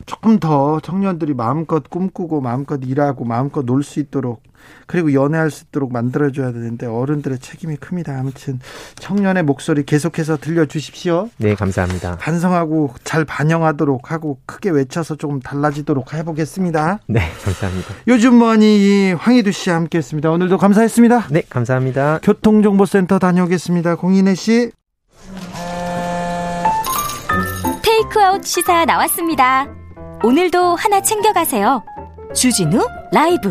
조금 더 청년들이 마음껏 꿈꾸고 마음껏 일하고 마음껏 놀 수 있도록 그리고 연애할 수 있도록 만들어줘야 되는데 어른들의 책임이 큽니다. 아무튼 청년의 목소리 계속해서 들려주십시오. 네, 감사합니다. 반성하고 잘 반영하도록 하고 크게 외쳐서 조금 달라지도록 해보겠습니다. 네, 감사합니다. 요즘 뭐니 황희두 씨와 함께했습니다. 오늘도 감사했습니다. 네, 감사합니다. 교통정보센터 다녀오겠습니다. 공인혜 씨. 테이크아웃 시사 나왔습니다. 오늘도 하나 챙겨가세요. 주진우 라이브.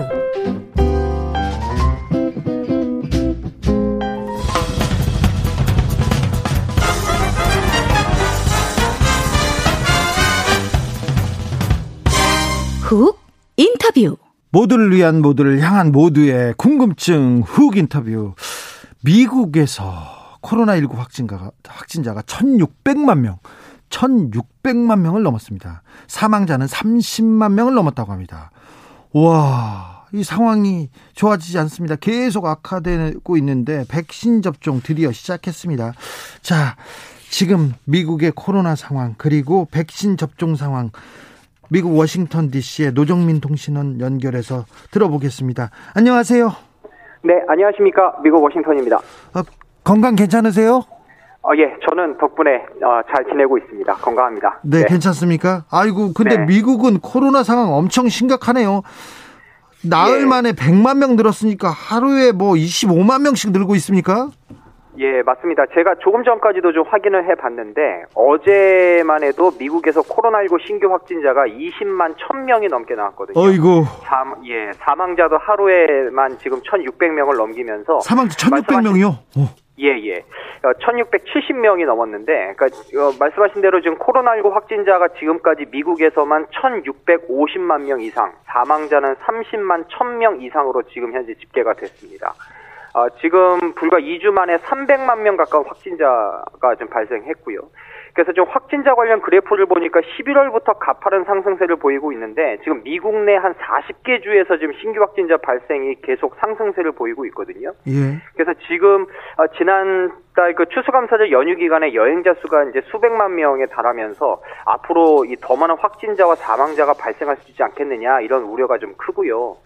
훅 인터뷰. 모두를 위한 모두를 향한 모두의 궁금증 훅 인터뷰. 미국에서 코로나19 확진자가, 확진자가 1,600만 명, 1,600만 명을 넘었습니다. 사망자는 30만 명을 넘었다고 합니다. 와, 이 상황이 좋아지지 않습니다. 계속 악화되고 있는데 백신 접종 드디어 시작했습니다. 자, 지금 미국의 코로나 상황 그리고 백신 접종 상황 미국 워싱턴 DC의 노정민 통신원 연결해서 들어보겠습니다. 안녕하세요. 네, 안녕하십니까. 미국 워싱턴입니다. 어, 건강 괜찮으세요? 어, 예, 저는 덕분에 어, 잘 지내고 있습니다. 건강합니다. 네, 네. 괜찮습니까? 아이고, 근데 네. 미국은 코로나 상황 엄청 심각하네요. 나흘 예. 만에 100만 명 늘었으니까 하루에 뭐 25만 명씩 늘고 있습니까? 예, 맞습니다. 제가 조금 전까지도 좀 확인을 해 봤는데, 어제만 해도 미국에서 코로나19 신규 확진자가 20만 1000명이 넘게 나왔거든요. 어이고. 사, 예, 사망자도 하루에만 지금 1600명을 넘기면서. 사망자 1600명이요? 어. 예, 예. 1670명이 어, 넘었는데, 그러니까 어, 말씀하신 대로 지금 코로나19 확진자가 지금까지 미국에서만 1650만 명 이상, 사망자는 30만 1000명 이상으로 지금 현재 집계가 됐습니다. 어, 지금 불과 2주 만에 300만 명 가까운 확진자가 좀 발생했고요. 그래서 좀 확진자 관련 그래프를 보니까 11월부터 가파른 상승세를 보이고 있는데 지금 미국 내 한 40개 주에서 지금 신규 확진자 발생이 계속 상승세를 보이고 있거든요. 예. 그래서 지금 어, 지난달 그 추수감사절 연휴 기간에 여행자 수가 이제 수백만 명에 달하면서 앞으로 이 더 많은 확진자와 사망자가 발생할 수 있지 않겠느냐 이런 우려가 좀 크고요.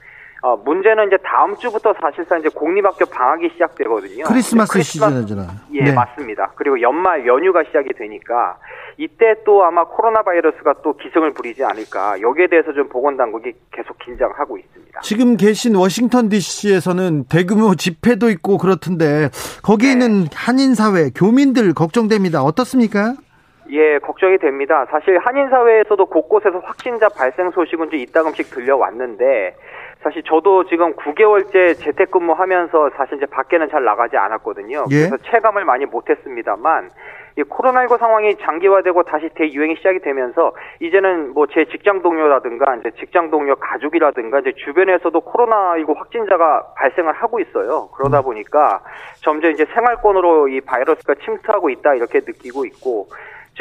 어, 문제는 이제 다음 주부터 사실상 이제 공립학교 방학이 시작되거든요. 크리스마스, 크리스마스 시즌이잖아. 예, 네. 맞습니다. 그리고 연말 연휴가 시작이 되니까 이때 또 아마 코로나 바이러스가 또 기승을 부리지 않을까. 여기에 대해서 좀 보건 당국이 계속 긴장하고 있습니다. 지금 계신 워싱턴 DC에서는 대규모 집회도 있고 그렇던데 거기 네. 있는 한인 사회 교민들 걱정됩니다. 어떻습니까? 예, 걱정이 됩니다. 사실 한인 사회에서도 곳곳에서 확진자 발생 소식은 좀 이따금씩 들려왔는데 사실 저도 지금 9개월째 재택근무하면서 사실 이제 밖에는 잘 나가지 않았거든요. 예? 그래서 체감을 많이 못했습니다만 이 코로나19 상황이 장기화되고 다시 대유행이 시작이 되면서 이제는 뭐 제 직장 동료라든가 이제 직장 동료 가족이라든가 이제 주변에서도 코로나19 확진자가 발생을 하고 있어요. 그러다 음. 보니까 점점 이제 생활권으로 이 바이러스가 침투하고 있다 이렇게 느끼고 있고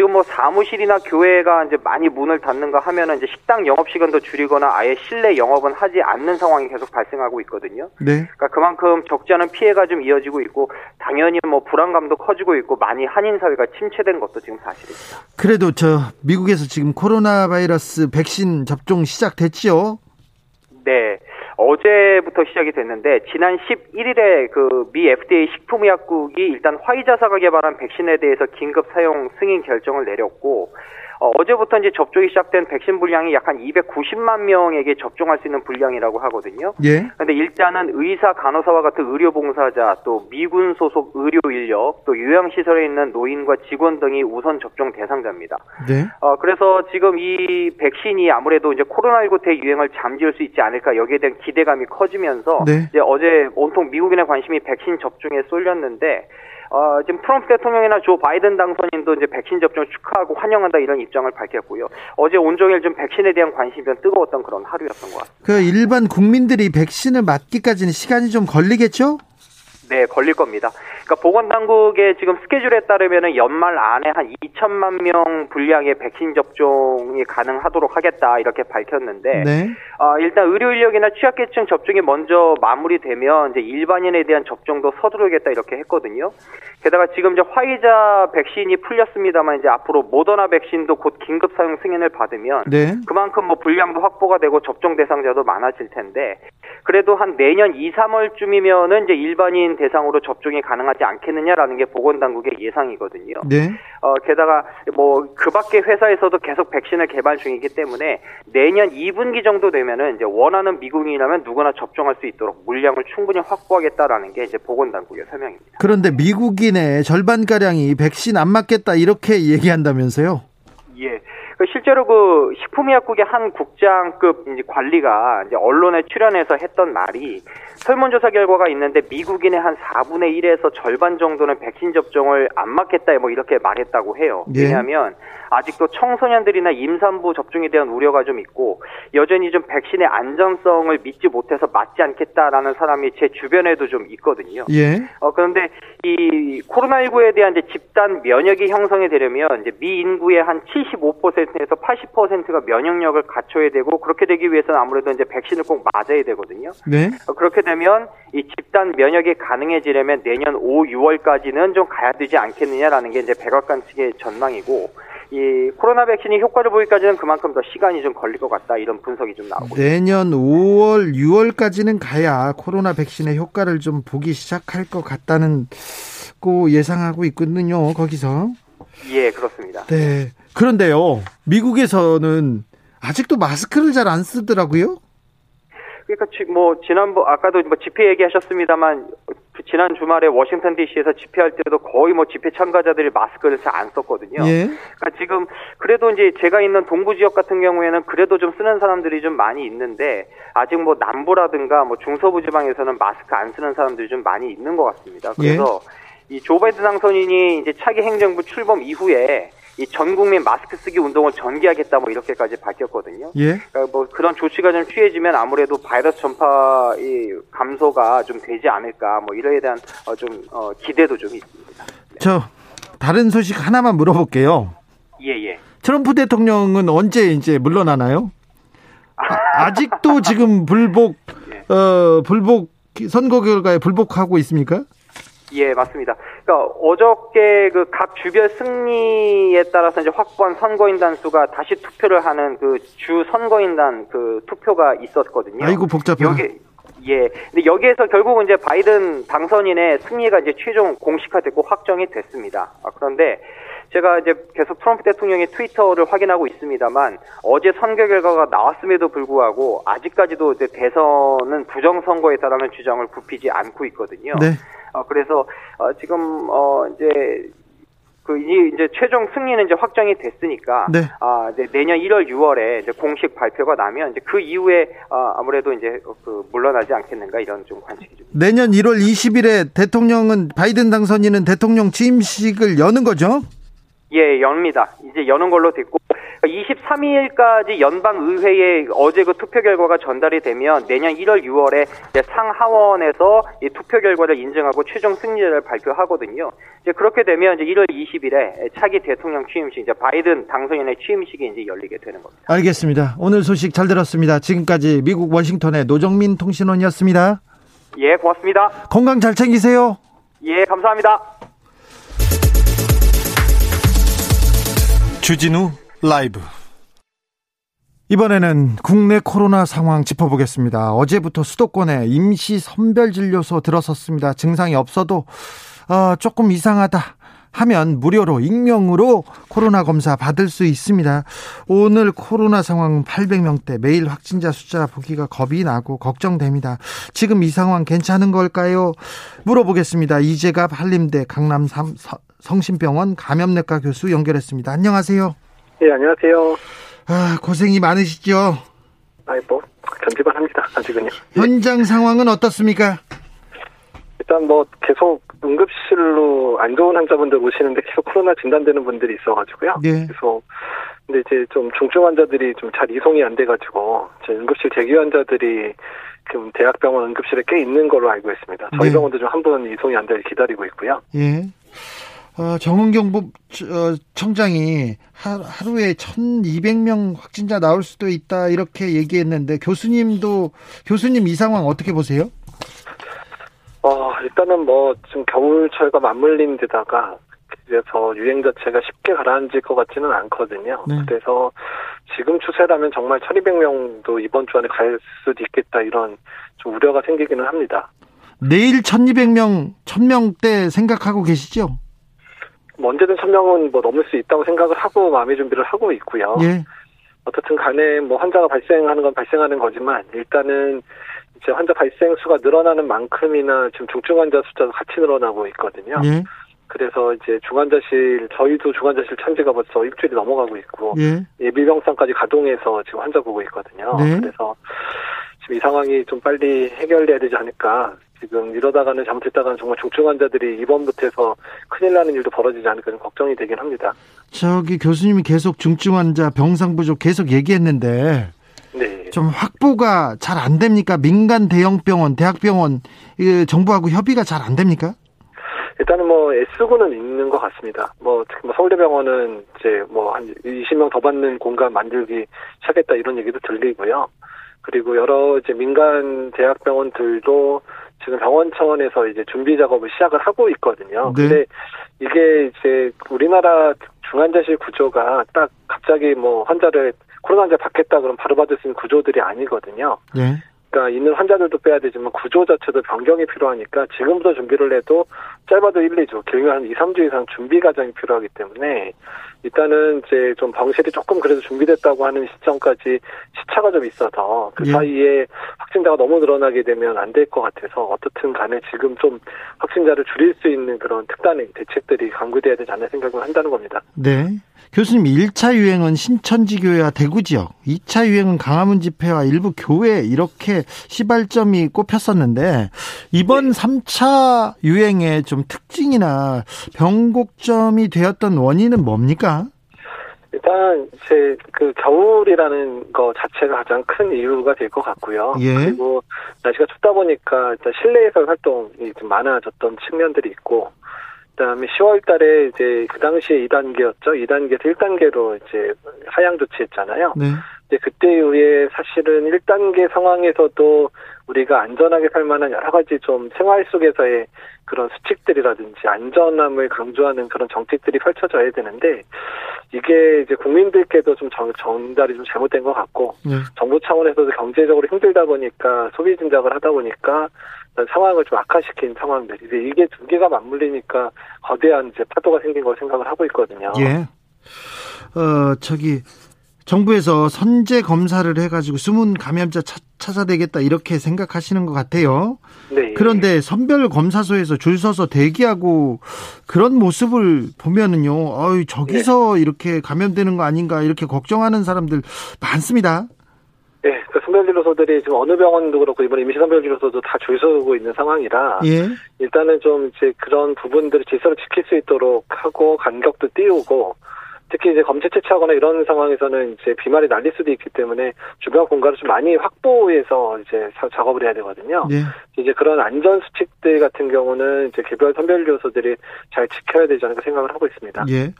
지금 뭐 사무실이나 교회가 이제 많이 문을 닫는가 하면은 이제 식당 영업 시간도 줄이거나 아예 실내 영업은 하지 않는 상황이 계속 발생하고 있거든요. 네. 그러니까 그만큼 적지 않은 피해가 좀 이어지고 있고 당연히 뭐 불안감도 커지고 있고 많이 한인 사회가 침체된 것도 지금 사실입니다. 그래도 저 미국에서 지금 코로나 바이러스 백신 접종 시작됐지요? 네. 어제부터 시작이 됐는데 지난 11일에 그 미 FDA 식품의약국이 일단 화이자사가 개발한 백신에 대해서 긴급 사용 승인 결정을 내렸고 어, 어제부터 이제 접종이 시작된 백신 분량이 약 한 290만 명에게 접종할 수 있는 분량이라고 하거든요. 예. 근데 일단은 의사, 간호사와 같은 의료 봉사자, 또 미군 소속 의료 인력, 또 요양 시설에 있는 노인과 직원 등이 우선 접종 대상자입니다. 네. 어, 그래서 지금 이 백신이 아무래도 이제 코로나19 대유행을 잠재울 수 있지 않을까 여기에 대한 기대감이 커지면서 네. 이제 어제 온통 미국인의 관심이 백신 접종에 쏠렸는데 어, 지금 트럼프 대통령이나 조 바이든 당선인도 이제 백신 접종을 축하하고 환영한다 이런 입장을 밝혔고요. 어제 온종일 좀 백신에 대한 관심이 좀 뜨거웠던 그런 하루였던 것 같습니다. 그 일반 국민들이 백신을 맞기까지는 시간이 좀 걸리겠죠? 네, 걸릴 겁니다. 그러니까 보건당국의 지금 스케줄에 따르면 연말 안에 한 2천만 명 분량의 백신 접종이 가능하도록 하겠다 이렇게 밝혔는데 네. 어, 일단 의료 인력이나 취약계층 접종이 먼저 마무리되면 이제 일반인에 대한 접종도 서두르겠다 이렇게 했거든요. 게다가 지금 이제 화이자 백신이 풀렸습니다만 이제 앞으로 모더나 백신도 곧 긴급 사용 승인을 받으면 네. 그만큼 뭐 분량도 확보가 되고 접종 대상자도 많아질 텐데 그래도 한 내년 2, 3월쯤이면은 이제 일반인 대상으로 접종이 가능하지 않겠느냐라는 게 보건당국의 예상이거든요. 네. 어, 게다가 뭐 그 밖에 회사에서도 계속 백신을 개발 중이기 때문에 내년 2분기 정도 되면은 이제 원하는 미국인이라면 누구나 접종할 수 있도록 물량을 충분히 확보하겠다라는 게 이제 보건당국의 설명입니다. 그런데 미국인의 절반 가량이 백신 안 맞겠다 이렇게 얘기한다면서요? 예. 그 실제로 그 식품의약국의 한 국장급 이제 관리가 이제 언론에 출연해서 했던 말이 설문조사 결과가 있는데 미국인의 한 4분의 1에서 절반 정도는 백신 접종을 안 맞겠다 뭐 이렇게 말했다고 해요. 예. 왜냐하면 아직도 청소년들이나 임산부 접종에 대한 우려가 좀 있고 여전히 좀 백신의 안전성을 믿지 못해서 맞지 않겠다라는 사람이 제 주변에도 좀 있거든요. 예. 어 그런데 이 코로나19에 대한 이제 집단 면역이 형성이 되려면 이제 미 인구의 한 75% 70%에서 80%가 면역력을 갖춰야 되고 그렇게 되기 위해서는 아무래도 이제 백신을 꼭 맞아야 되거든요. 네. 어, 그렇게 되면 이 집단 면역이 가능해지려면 내년 5, 6월까지는 좀 가야 되지 않겠느냐라는 게 이제 백악관 측의 전망이고 이 코로나 백신이 효과를 보기까지는 그만큼 더 시간이 좀 걸릴 것 같다 이런 분석이 좀 나오고 내년 5월, 6월까지는 가야 코로나 백신의 효과를 좀 보기 시작할 것 같다는 고 예상하고 있거든요. 거기서. 예 그렇습니다. 네. 그런데요. 미국에서는 아직도 마스크를 잘 안 쓰더라고요. 그러니까 지- 뭐 지난번 아까도 뭐 집회 얘기하셨습니다만 그 지난 주말에 워싱턴 D.C.에서 집회할 때도 거의 뭐 집회 참가자들이 마스크를 잘 안 썼거든요. 예. 그러니까 지금 그래도 이제 제가 있는 동부 지역 같은 경우에는 그래도 좀 쓰는 사람들이 좀 많이 있는데 아직 뭐 남부라든가 뭐 중서부 지방에서는 마스크 안 쓰는 사람들이 좀 많이 있는 것 같습니다. 그래서 이조 바이든 당선인이 이제 차기 행정부 출범 이후에 이 전 국민 마스크 쓰기 운동을 전개하겠다 뭐 이렇게까지 밝혔거든요. 예. 그러니까 뭐 그런 조치가 좀 취해지면 아무래도 바이러스 전파 이 감소가 좀 되지 않을까 뭐 이러에 대한 어, 좀 어, 기대도 좀 있습니다. 저 다른 소식 하나만 물어볼게요. 예 예. 트럼프 대통령은 언제 이제 물러나나요? 아, 직도 지금 불복 [LAUGHS] 어 불복 선거 결과에 불복하고 있습니까? 예, 맞습니다. 그러니까 어저께 그 각 주별 승리에 따라서 이제 확보한 선거인단 수가 다시 투표를 하는 그 주 선거인단 그 투표가 있었거든요. 아이고 복잡해. 여기 예. 근데 여기에서 결국은 이제 바이든 당선인의 승리가 이제 최종 공식화됐고 확정이 됐습니다. 아, 그런데 제가 이제 계속 트럼프 대통령의 트위터를 확인하고 있습니다만 어제 선거 결과가 나왔음에도 불구하고 아직까지도 이제 대선은 부정 선거에 따르는 주장을 굽히지 않고 있거든요. 네. 어, 그래서 어, 지금 어 이제 그이 이제 최종 승리는 이제 확정이 됐으니까 네. 아 이제 내년 1월 6월에 이제 공식 발표가 나면 이제 그 이후에 어, 아무래도 이제 그 물러나지 않겠는가 이런 좀 관측이 좀 내년 1월 20일에 대통령은 바이든 당선인은 대통령 취임식을 여는 거죠? 예, 엽니다. 이제 여는 걸로 됐고 23일까지 연방 의회에 어제 그 투표 결과가 전달이 되면 내년 1월 6월에 이제 상하원에서 이 투표 결과를 인정하고 최종 승리를 발표하거든요. 이제 그렇게 되면 이제 1월 20일에 차기 대통령 취임식 이제 바이든 당선인의 취임식이 이제 열리게 되는 겁니다. 알겠습니다. 오늘 소식 잘 들었습니다. 지금까지 미국 워싱턴의 노정민 통신원이었습니다. 예, 고맙습니다. 건강 잘 챙기세요. 예, 감사합니다. 주진우 라이브 이번에는 국내 코로나 상황 짚어보겠습니다. 어제부터 수도권에 임시 선별진료소 들어섰습니다. 증상이 없어도 어, 조금 이상하다 하면 무료로 익명으로 코로나 검사 받을 수 있습니다. 오늘 코로나 상황 800명대 매일 확진자 숫자 보기가 겁이 나고 걱정됩니다. 지금 이 상황 괜찮은 걸까요? 물어보겠습니다. 이재갑 한림대 강남 3 성심병원 감염내과 교수 연결했습니다. 안녕하세요. 예, 안녕하세요. 아, 고생이 많으시죠? 아이, 뭐, 견디만 합니다, 아직은요. 현장 상황은 어떻습니까? 일단 뭐, 계속 응급실로 안 좋은 환자분들 오시는데 계속 코로나 진단되는 분들이 있어가지고요. 네. 그래서, 근데 이제 좀 중증 환자들이 좀 잘 이송이 안 돼가지고, 저 응급실 대기 환자들이 지금 대학병원 응급실에 꽤 있는 걸로 알고 있습니다. 저희 네. 병원도 좀 한 분 이송이 안 되게 기다리고 있고요. 예. 어, 정은경 부- 어, 청장이 하, 하루에 1200명 확진자 나올 수도 있다 이렇게 얘기했는데 교수님도 교수님 이 상황 어떻게 보세요? 어, 일단은 뭐, 지금 겨울철과 맞물린 데다가, 그래서 유행 자체가 쉽게 가라앉을 것 같지는 않거든요. 네. 그래서 지금 추세라면 정말 1200명도 이번 주 안에 갈 수도 있겠다 이런 좀 우려가 생기기는 합니다. 내일 1200명 1000명대 생각하고 계시죠? 뭐 언제든 1000명은 뭐 넘을 수 있다고 생각을 하고 마음의 준비를 하고 있고요. 예. 어떻든 간에 뭐 환자가 발생하는 건 발생하는 거지만 일단은 이제 환자 발생 수가 늘어나는 만큼이나 지금 중증 환자 숫자도 같이 늘어나고 있거든요. 예. 그래서 이제 중환자실 저희도 중환자실 참지가 벌써 일주일이 넘어가고 있고 예. 예비병상까지 가동해서 지금 환자 보고 있거든요. 네. 그래서 지금 이 상황이 좀 빨리 해결돼야 되지 않을까. 지금 이러다가는 잘못했다가는 정말 중증 환자들이 입원부터 해서 큰일 나는 일도 벌어지지 않을까 좀 걱정이 되긴 합니다. 저기 교수님이 계속 중증 환자 병상 부족 계속 얘기했는데 네. 좀 확보가 잘 안 됩니까? 민간 대형 병원, 대학병원 이 정부하고 협의가 잘 안 됩니까? 일단은 뭐 애쓰고는 있는 것 같습니다. 뭐 특히 뭐 서울대병원은 이제 뭐 한 20명 더 받는 공간 만들기 시작했다 이런 얘기도 들리고요. 그리고 여러 이제 민간 대학병원들도 지금 병원 차원에서 이제 준비 작업을 시작을 하고 있거든요. 네. 근데 이게 이제 우리나라 중환자실 구조가 딱 갑자기 뭐 환자를 코로나 환자 받겠다 그러면 바로 받을 수 있는 구조들이 아니거든요. 예. 그러니까 있는 환자들도 빼야 되지만 구조 자체도 변경이 필요하니까 지금부터 준비를 해도 짧아도 1, 2주, 길면 한 2, 3주 이상 준비 과정이 필요하기 때문에 일단은 이제 좀 병실이 조금 그래도 준비됐다고 하는 시점까지 시차가 좀 있어서 그 예. 사이에 확진자가 너무 늘어나게 되면 안 될 것 같아서 어떻든 간에 지금 좀 확진자를 줄일 수 있는 그런 특단의 대책들이 강구돼야 되지 않나 생각을 한다는 겁니다. 네. 교수님, 1차 유행은 신천지 교회와 대구 지역, 2차 유행은 강화문 집회와 일부 교회 이렇게 시발점이 꼽혔었는데 이번 3차 유행의 좀 특징이나 변곡점이 되었던 원인은 뭡니까? 일단 제그 겨울이라는 거 자체가 가장 큰 이유가 될 것 같고요. 예. 그리고 날씨가 춥다 보니까 일단 실내에서 활동이 좀 많아졌던 측면들이 있고, 그다음에 10월 달에 이제 그 당시에 2단계였죠. 2단계에서 1단계로 이제 하향 조치했잖아요. 네. 이제 그때 이후에 사실은 1단계 상황에서도 우리가 안전하게 살 만한 여러 가지 좀 생활 속에서의 그런 수칙들이라든지 안전함을 강조하는 그런 정책들이 펼쳐져야 되는데 이게 이제 국민들께도 좀 전, 전달이 좀 잘못된 것 같고 네. 정부 차원에서도 경제적으로 힘들다 보니까 소비 진작을 하다 보니까 상황을 좀 악화시킨 상황들. 이제 이게 두 개가 맞물리니까 거대한 이제 파도가 생긴 걸 생각을 하고 있거든요. 예. 어, 저기, 정부에서 선제 검사를 해가지고 숨은 감염자 차, 찾아내겠다 이렇게 생각하시는 것 같아요. 네. 그런데 선별 검사소에서 줄 서서 대기하고 그런 모습을 보면은요, 어이, 저기서 이렇게 감염되는 거 아닌가 이렇게 걱정하는 사람들 많습니다. 네, 그 선별진료소들이 지금 어느 병원도 그렇고 이번 임시선별진료소도 다 줄 서고 있는 상황이라 예. 일단은 좀 이제 그런 부분들을 질서를 지킬 수 있도록 하고 간격도 띄우고 특히 이제 검체 채취하거나 이런 상황에서는 이제 비말이 날릴 수도 있기 때문에 주변 공간을 좀 많이 확보해서 이제 사- 작업을 해야 되거든요. 예. 이제 그런 안전 수칙들 같은 경우는 이제 개별 선별진료소들이 잘 지켜야 되지 않을까 생각을 하고 있습니다. 예.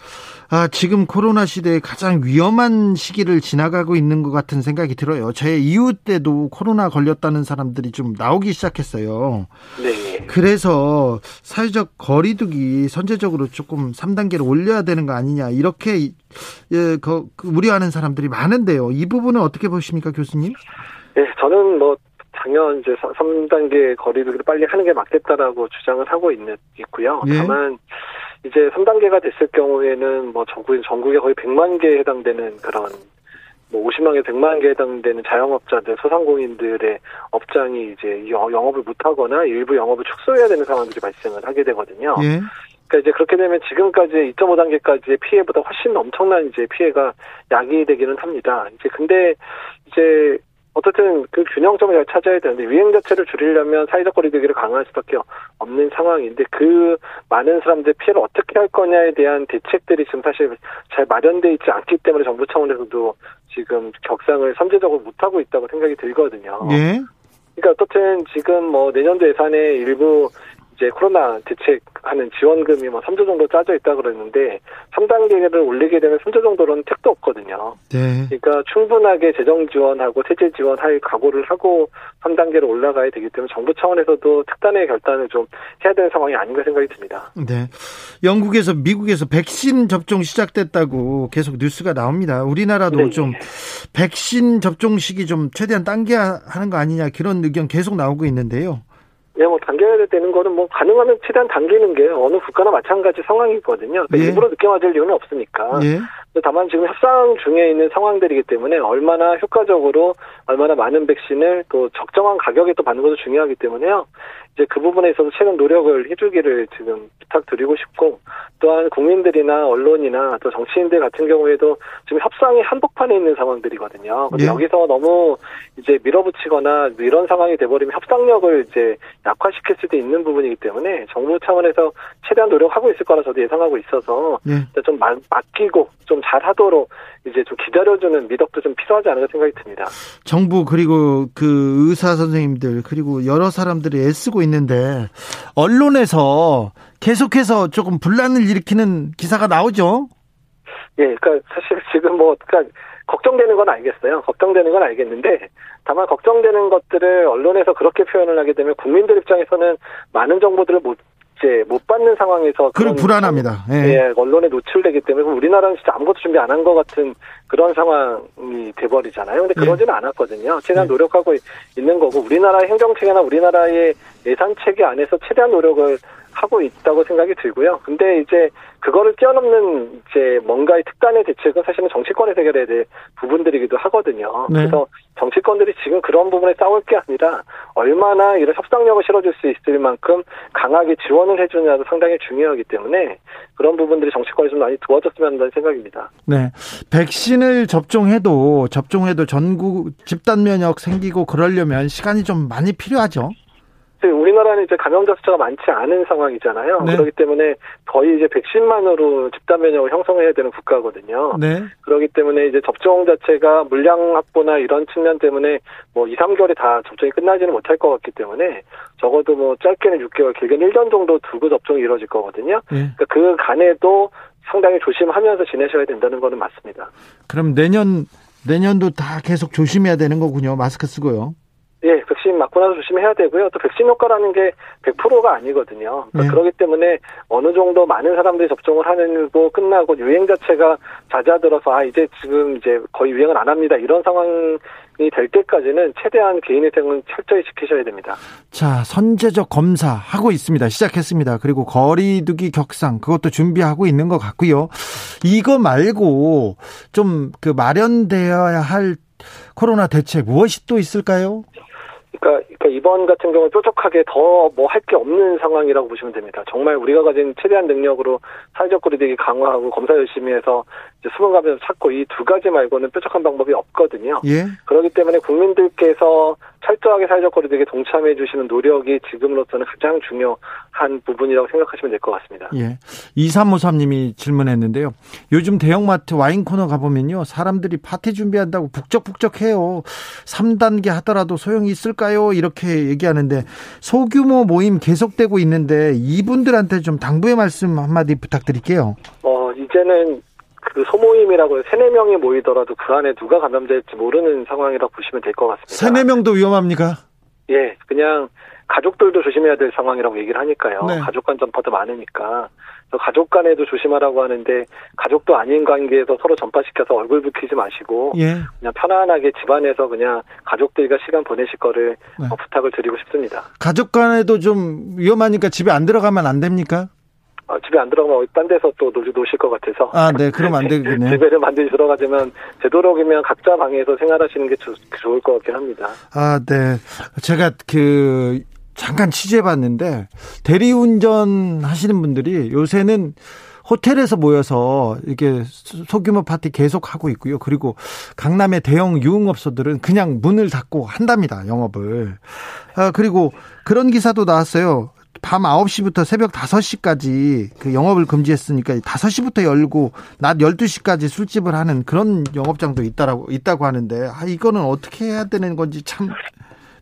아, 지금 코로나 시대에 가장 위험한 시기를 지나가고 있는 것 같은 생각이 들어요. 제 이웃 때도 코로나 걸렸다는 사람들이 좀 나오기 시작했어요. 네. 그래서 사회적 거리두기 선제적으로 조금 3단계를 올려야 되는 거 아니냐 이렇게 예, 그, 그 우려하는 사람들이 많은데요. 이 부분은 어떻게 보십니까, 교수님? 네, 저는 뭐 당연 이제 3단계 거리두기를 빨리 하는 게 맞겠다라고 주장을 하고 있는 있고요. 예. 다만 이제 3단계가 됐을 경우에는 뭐 전국 전국에 거의 100만 개에 해당되는 그런 뭐 50만 개, 100만 개에 해당되는 자영업자들, 소상공인들의 업장이 이제 영- 영업을 못 하거나 일부 영업을 축소해야 되는 상황들이 발생을 하게 되거든요. 예. 그러니까 이제 그렇게 되면 지금까지 2.5단계까지의 피해보다 훨씬 엄청난 이제 피해가 야기되기는 합니다. 이제 근데 이제 어쨌든 그 균형점을 잘 찾아야 되는데 유행 자체를 줄이려면 사회적 거리두기를 강화할 수밖에 없는 상황인데 그 많은 사람들의 피해를 어떻게 할 거냐에 대한 대책들이 지금 사실 잘 마련돼 있지 않기 때문에 정부 차원에서도 지금 격상을 선제적으로 못 하고 있다고 생각이 들거든요. 예. 그러니까 어쨌든 지금 뭐 내년도 예산에 일부 이제 코로나 대책하는 지원금이 뭐 3조 정도 짜져 있다 그러는데 3단계를 올리게 되면 3조 정도로는 택도 없거든요. 네. 그러니까 충분하게 재정 지원하고 세제 지원할 각오를 하고 3단계로 올라가야 되기 때문에 정부 차원에서도 특단의 결단을 좀 해야 되는 상황이 아닌가 생각이 듭니다. 네. 영국에서 미국에서 백신 접종 시작됐다고 계속 뉴스가 나옵니다. 우리나라도 네. 좀 백신 접종 시기 좀 최대한 당겨야 하는 거 아니냐 그런 의견 계속 나오고 있는데요. 네, 뭐 당겨야 되는 거는 뭐 가능하면 최대한 당기는 게 어느 국가나 마찬가지 상황이거든요. 그러니까 예. 일부러 늦게 맞을 이유는 없으니까. 예. 다만 지금 협상 중에 있는 상황들이기 때문에 얼마나 효과적으로 얼마나 많은 백신을 또 적정한 가격에 또 받는 것도 중요하기 때문에요. 이제 그 부분에 있어서 최근 노력을 해주기를 지금 부탁드리고 싶고 또한 국민들이나 언론이나 또 정치인들 같은 경우에도 지금 협상이 한복판에 있는 상황들이거든요. 근데 예. 여기서 너무 이제 밀어붙이거나 이런 상황이 돼버리면 협상력을 이제 약화시킬 수도 있는 부분이기 때문에 정부 차원에서 최대한 노력하고 있을 거라 저도 예상하고 있어서 예. 좀 마- 맡기고 좀좀 잘하도록 이제 좀 기다려주는 미덕도 좀 필요하지 않을까 생각이 듭니다. 정부 그리고 그 의사 선생님들 그리고 여러 사람들이 애쓰고 있는데 언론에서 계속해서 조금 분란을 일으키는 기사가 나오죠. 예, 그러니까 사실 지금 뭐 그러니까 걱정되는 건 알겠어요. 걱정되는 건 알겠는데 다만 걱정되는 것들을 언론에서 그렇게 표현을 하게 되면 국민들 입장에서는 많은 정보들을 못 이제 못 받는 상황에서 그런 불안합니다. 예. 예. 언론에 노출되기 때문에 우리나라는 진짜 아무것도 준비 안 한 것 같은 그런 상황이 돼버리잖아요. 근데 그러지는 예. 않았거든요. 최대한 예. 노력하고 있는 거고 우리나라의 행정체계나 우리나라의 예산 체계 안에서 최대한 노력을 하고 있다고 생각이 들고요. 근데 이제 그거를 뛰어넘는 이제 뭔가의 특단의 대책은 사실은 정치권에서 해결해야 될 부분들이기도 하거든요. 네. 그래서 정치권들이 지금 그런 부분에 싸울 게 아니라 얼마나 이런 협상력을 실어줄 수 있을 만큼 강하게 지원을 해주냐도 상당히 중요하기 때문에 그런 부분들이 정치권이 좀 많이 도와줬으면 한다는 생각입니다. 네. 백신을 접종해도 접종해도 전국 집단 면역 생기고 그러려면 시간이 좀 많이 필요하죠. 우리나라는 이제 감염자 숫자가 많지 않은 상황이잖아요. 네. 그렇기 때문에 거의 이제 백신만으로 집단 면역을 형성해야 되는 국가거든요. 네. 그렇기 때문에 이제 접종 자체가 물량 확보나 이런 측면 때문에 뭐 2, 3개월에 다 접종이 끝나지는 못할 것 같기 때문에 적어도 뭐 짧게는 6개월, 길게는 1년 정도 두고 접종이 이루어질 거거든요. 네. 그러니까 그 간에도 상당히 조심하면서 지내셔야 된다는 거는 맞습니다. 그럼 내년 내년도 다 계속 조심해야 되는 거군요. 마스크 쓰고요. 예, 백신 맞고 나서 조심해야 되고요. 또 백신 효과라는 게 100%가 아니거든요. 그러니까 네. 그렇기 때문에 어느 정도 많은 사람들이 접종을 하는거 끝나고 유행 자체가 잦아들어서 아 이제 지금 이제 거의 유행을 안 합니다. 이런 상황이 될 때까지는 최대한 개인위생은 철저히 지키셔야 됩니다. 자, 선제적 검사 하고 있습니다. 시작했습니다. 그리고 거리두기 격상 그것도 준비하고 있는 것 같고요. 이거 말고 좀 그 마련되어야 할 코로나 대책 무엇이 또 있을까요? 그러니까, 그러니까 이번 같은 경우 뾰족하게 더 뭐 할 게 없는 상황이라고 보시면 됩니다. 정말 우리가 가진 최대한 능력으로 사회적 거리두기 강화하고 검사 열심히 해서 이제 수분 감염 찾고 이 두 가지 말고는 뾰족한 방법이 없거든요. 예. 그렇기 때문에 국민들께서 철저하게 사회적 거리두기에 동참해 주시는 노력이 지금으로서는 가장 중요한 부분이라고 생각하시면 될 것 같습니다. 예. 2353님이 질문했는데요. 요즘 대형마트 와인 코너 가보면요. 사람들이 파티 준비한다고 북적북적해요. 3단계 하더라도 소용이 있을까요? 이렇게 얘기하는데 소규모 모임 계속되고 있는데 이분들한테 좀 당부의 말씀 한마디 부탁드릴게요. 어, 이제는 그 소모임이라고 세네 명이 모이더라도 그 안에 누가 감염될지 모르는 상황이라고 보시면 될 것 같습니다. 세네 명도 위험합니까? 예, 그냥 가족들도 조심해야 될 상황이라고 얘기를 하니까요. 네. 가족 간 전파도 많으니까. 가족 간에도 조심하라고 하는데 가족도 아닌 관계에서 서로 전파시켜서 얼굴 붉히지 마시고 예. 그냥 편안하게 집안에서 그냥 가족들과 시간 보내실 거를 네. 어, 부탁을 드리고 싶습니다. 가족 간에도 좀 위험하니까 집에 안 들어가면 안 됩니까? 어, 집에 안 들어가면 딴 데서 또 놀, 노실 것 같아서. 아, 네. 그럼 안 [LAUGHS] 되겠네요. 집에를 만들이 들어가지만 되도록이면 각자 방에서 생활하시는 게 조, 좋을 것 같긴 합니다. 아, 네. 제가 그 잠깐 취재해 봤는데 대리운전 하시는 분들이 요새는 호텔에서 모여서 이렇게 소규모 파티 계속 하고 있고요. 그리고 강남의 대형 유흥업소들은 그냥 문을 닫고 한답니다. 영업을. 아, 그리고 그런 기사도 나왔어요. 밤 9시부터 새벽 5시까지 그 영업을 금지했으니까 5시부터 열고 낮 12시까지 술집을 하는 그런 영업장도 있다라고 있다고 하는데 아 이거는 어떻게 해야 되는 건지 참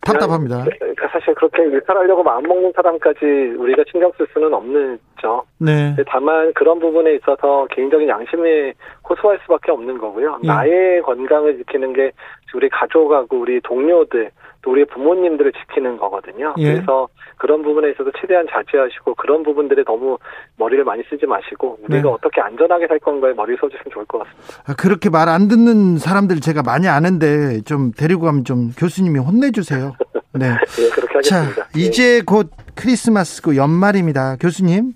답답합니다. 그러니까 사실 그렇게 일탈하려고 마음 먹는 사람까지 우리가 신경 쓸 수는 없는죠. 네. 다만 그런 부분에 있어서 개인적인 양심에 호소할 수밖에 없는 거고요. 예. 나의 건강을 지키는 게 우리 가족하고 우리 동료들 또 우리 부모님들을 지키는 거거든요. 예. 그래서 그런 부분에 있어서 최대한 자제하시고 그런 부분들에 너무 머리를 많이 쓰지 마시고 우리가 네. 어떻게 안전하게 살 건가에 머리 써주시면 좋을 것 같습니다. 아, 그렇게 말 안 듣는 사람들 제가 많이 아는데 좀 데리고 가면 좀 교수님이 혼내주세요. 네. 네 [LAUGHS] 그렇게 하겠습니다. 자, 예. 이제 곧 크리스마스고 연말입니다. 교수님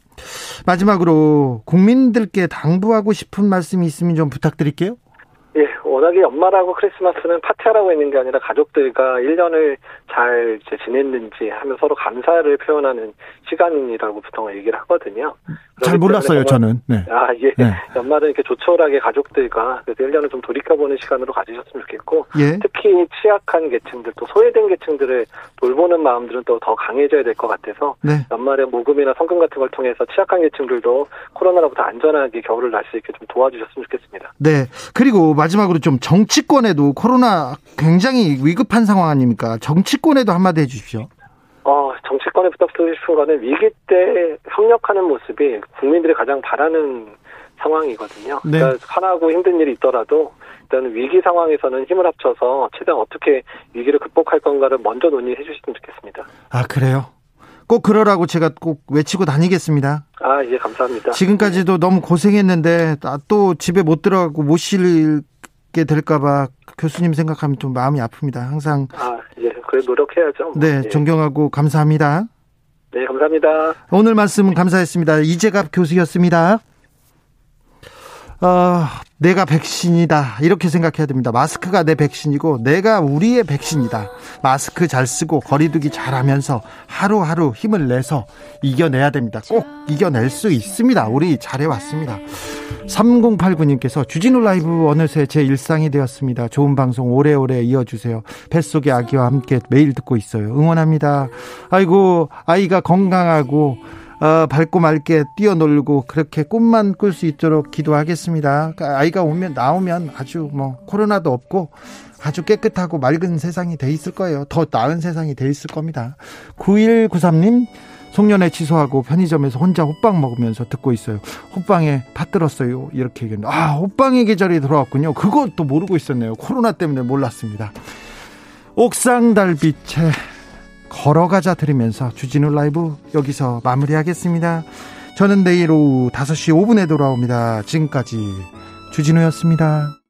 마지막으로 국민들께 당부하고 싶은 말씀이 있으면 좀 부탁드릴게요. 예, 워낙에 연말하고 크리스마스는 파티하라고 있는 게 아니라 가족들과 1년을 잘 지냈는지 하면 서로 감사를 표현하는 시간이라고 보통 얘기를 하거든요. 잘 몰랐어요, 저는. 네. 아, 예. 네. 연말은 이렇게 조촐하게 가족들과 그래서 1년을 좀 돌이켜보는 시간으로 가지셨으면 좋겠고, 예. 특히 취약한 계층들, 또 소외된 계층들을 돌보는 마음들은 또 더 강해져야 될 것 같아서, 네. 연말에 모금이나 성금 같은 걸 통해서 취약한 계층들도 코로나로부터 안전하게 겨울을 날 수 있게 좀 도와주셨으면 좋겠습니다. 네. 그리고 마지막으로 좀 정치권에도 코로나 굉장히 위급한 상황 아닙니까? 정치 권에도 한마디 해주십시오. 어, 정치권에 부탁드리고 싶은 거는 위기 때 협력하는 모습이 국민들이 가장 바라는 상황이거든요. 네. 그러니까 화나고 힘든 일이 있더라도 일단 위기 상황에서는 힘을 합쳐서 최대한 어떻게 위기를 극복할 건가를 먼저 논의해 주시면 좋겠습니다. 아, 그래요? 꼭 그러라고 제가 꼭 외치고 다니겠습니다. 아, 예, 감사합니다. 지금까지도 너무 고생했는데 또 집에 못 들어가고 못 실게 될까봐 교수님 생각하면 좀 마음이 아픕니다. 항상. 아, 예, 그래 노력해야죠. 뭐. 네, 예. 존경하고 감사합니다. 네, 감사합니다. 오늘 말씀 감사했습니다. 이재갑 교수였습니다. 어, 내가 백신이다. 이렇게 생각해야 됩니다. 마스크가 내 백신이고 내가 우리의 백신이다. 마스크 잘 쓰고 거리두기 잘 하면서 하루하루 힘을 내서 이겨내야 됩니다. 꼭 이겨낼 수 있습니다. 우리 잘해왔습니다. 3089님께서 주진우 라이브 어느새 제 일상이 되었습니다. 좋은 방송 오래오래 이어주세요. 뱃속의 아기와 함께 매일 듣고 있어요. 응원합니다. 아이고, 아이가 건강하고 어, 밝고 맑게 뛰어놀고 그렇게 꿈만 꿀 수 있도록 기도하겠습니다. 그러니까 아이가 오면 나오면 아주 뭐 코로나도 없고 아주 깨끗하고 맑은 세상이 돼 있을 거예요. 더 나은 세상이 돼 있을 겁니다. 9193님 송년회 취소하고 편의점에서 혼자 호빵 먹으면서 듣고 있어요. 호빵에 팥 들었어요. 이렇게 얘기했는데 아 호빵의 계절이 들어왔군요. 그것도 모르고 있었네요. 코로나 때문에 몰랐습니다. 옥상 달빛에 걸어가자 들으면서 주진우 라이브 여기서 마무리하겠습니다. 저는 내일 오후 5시 5분에 돌아옵니다. 지금까지 주진우였습니다.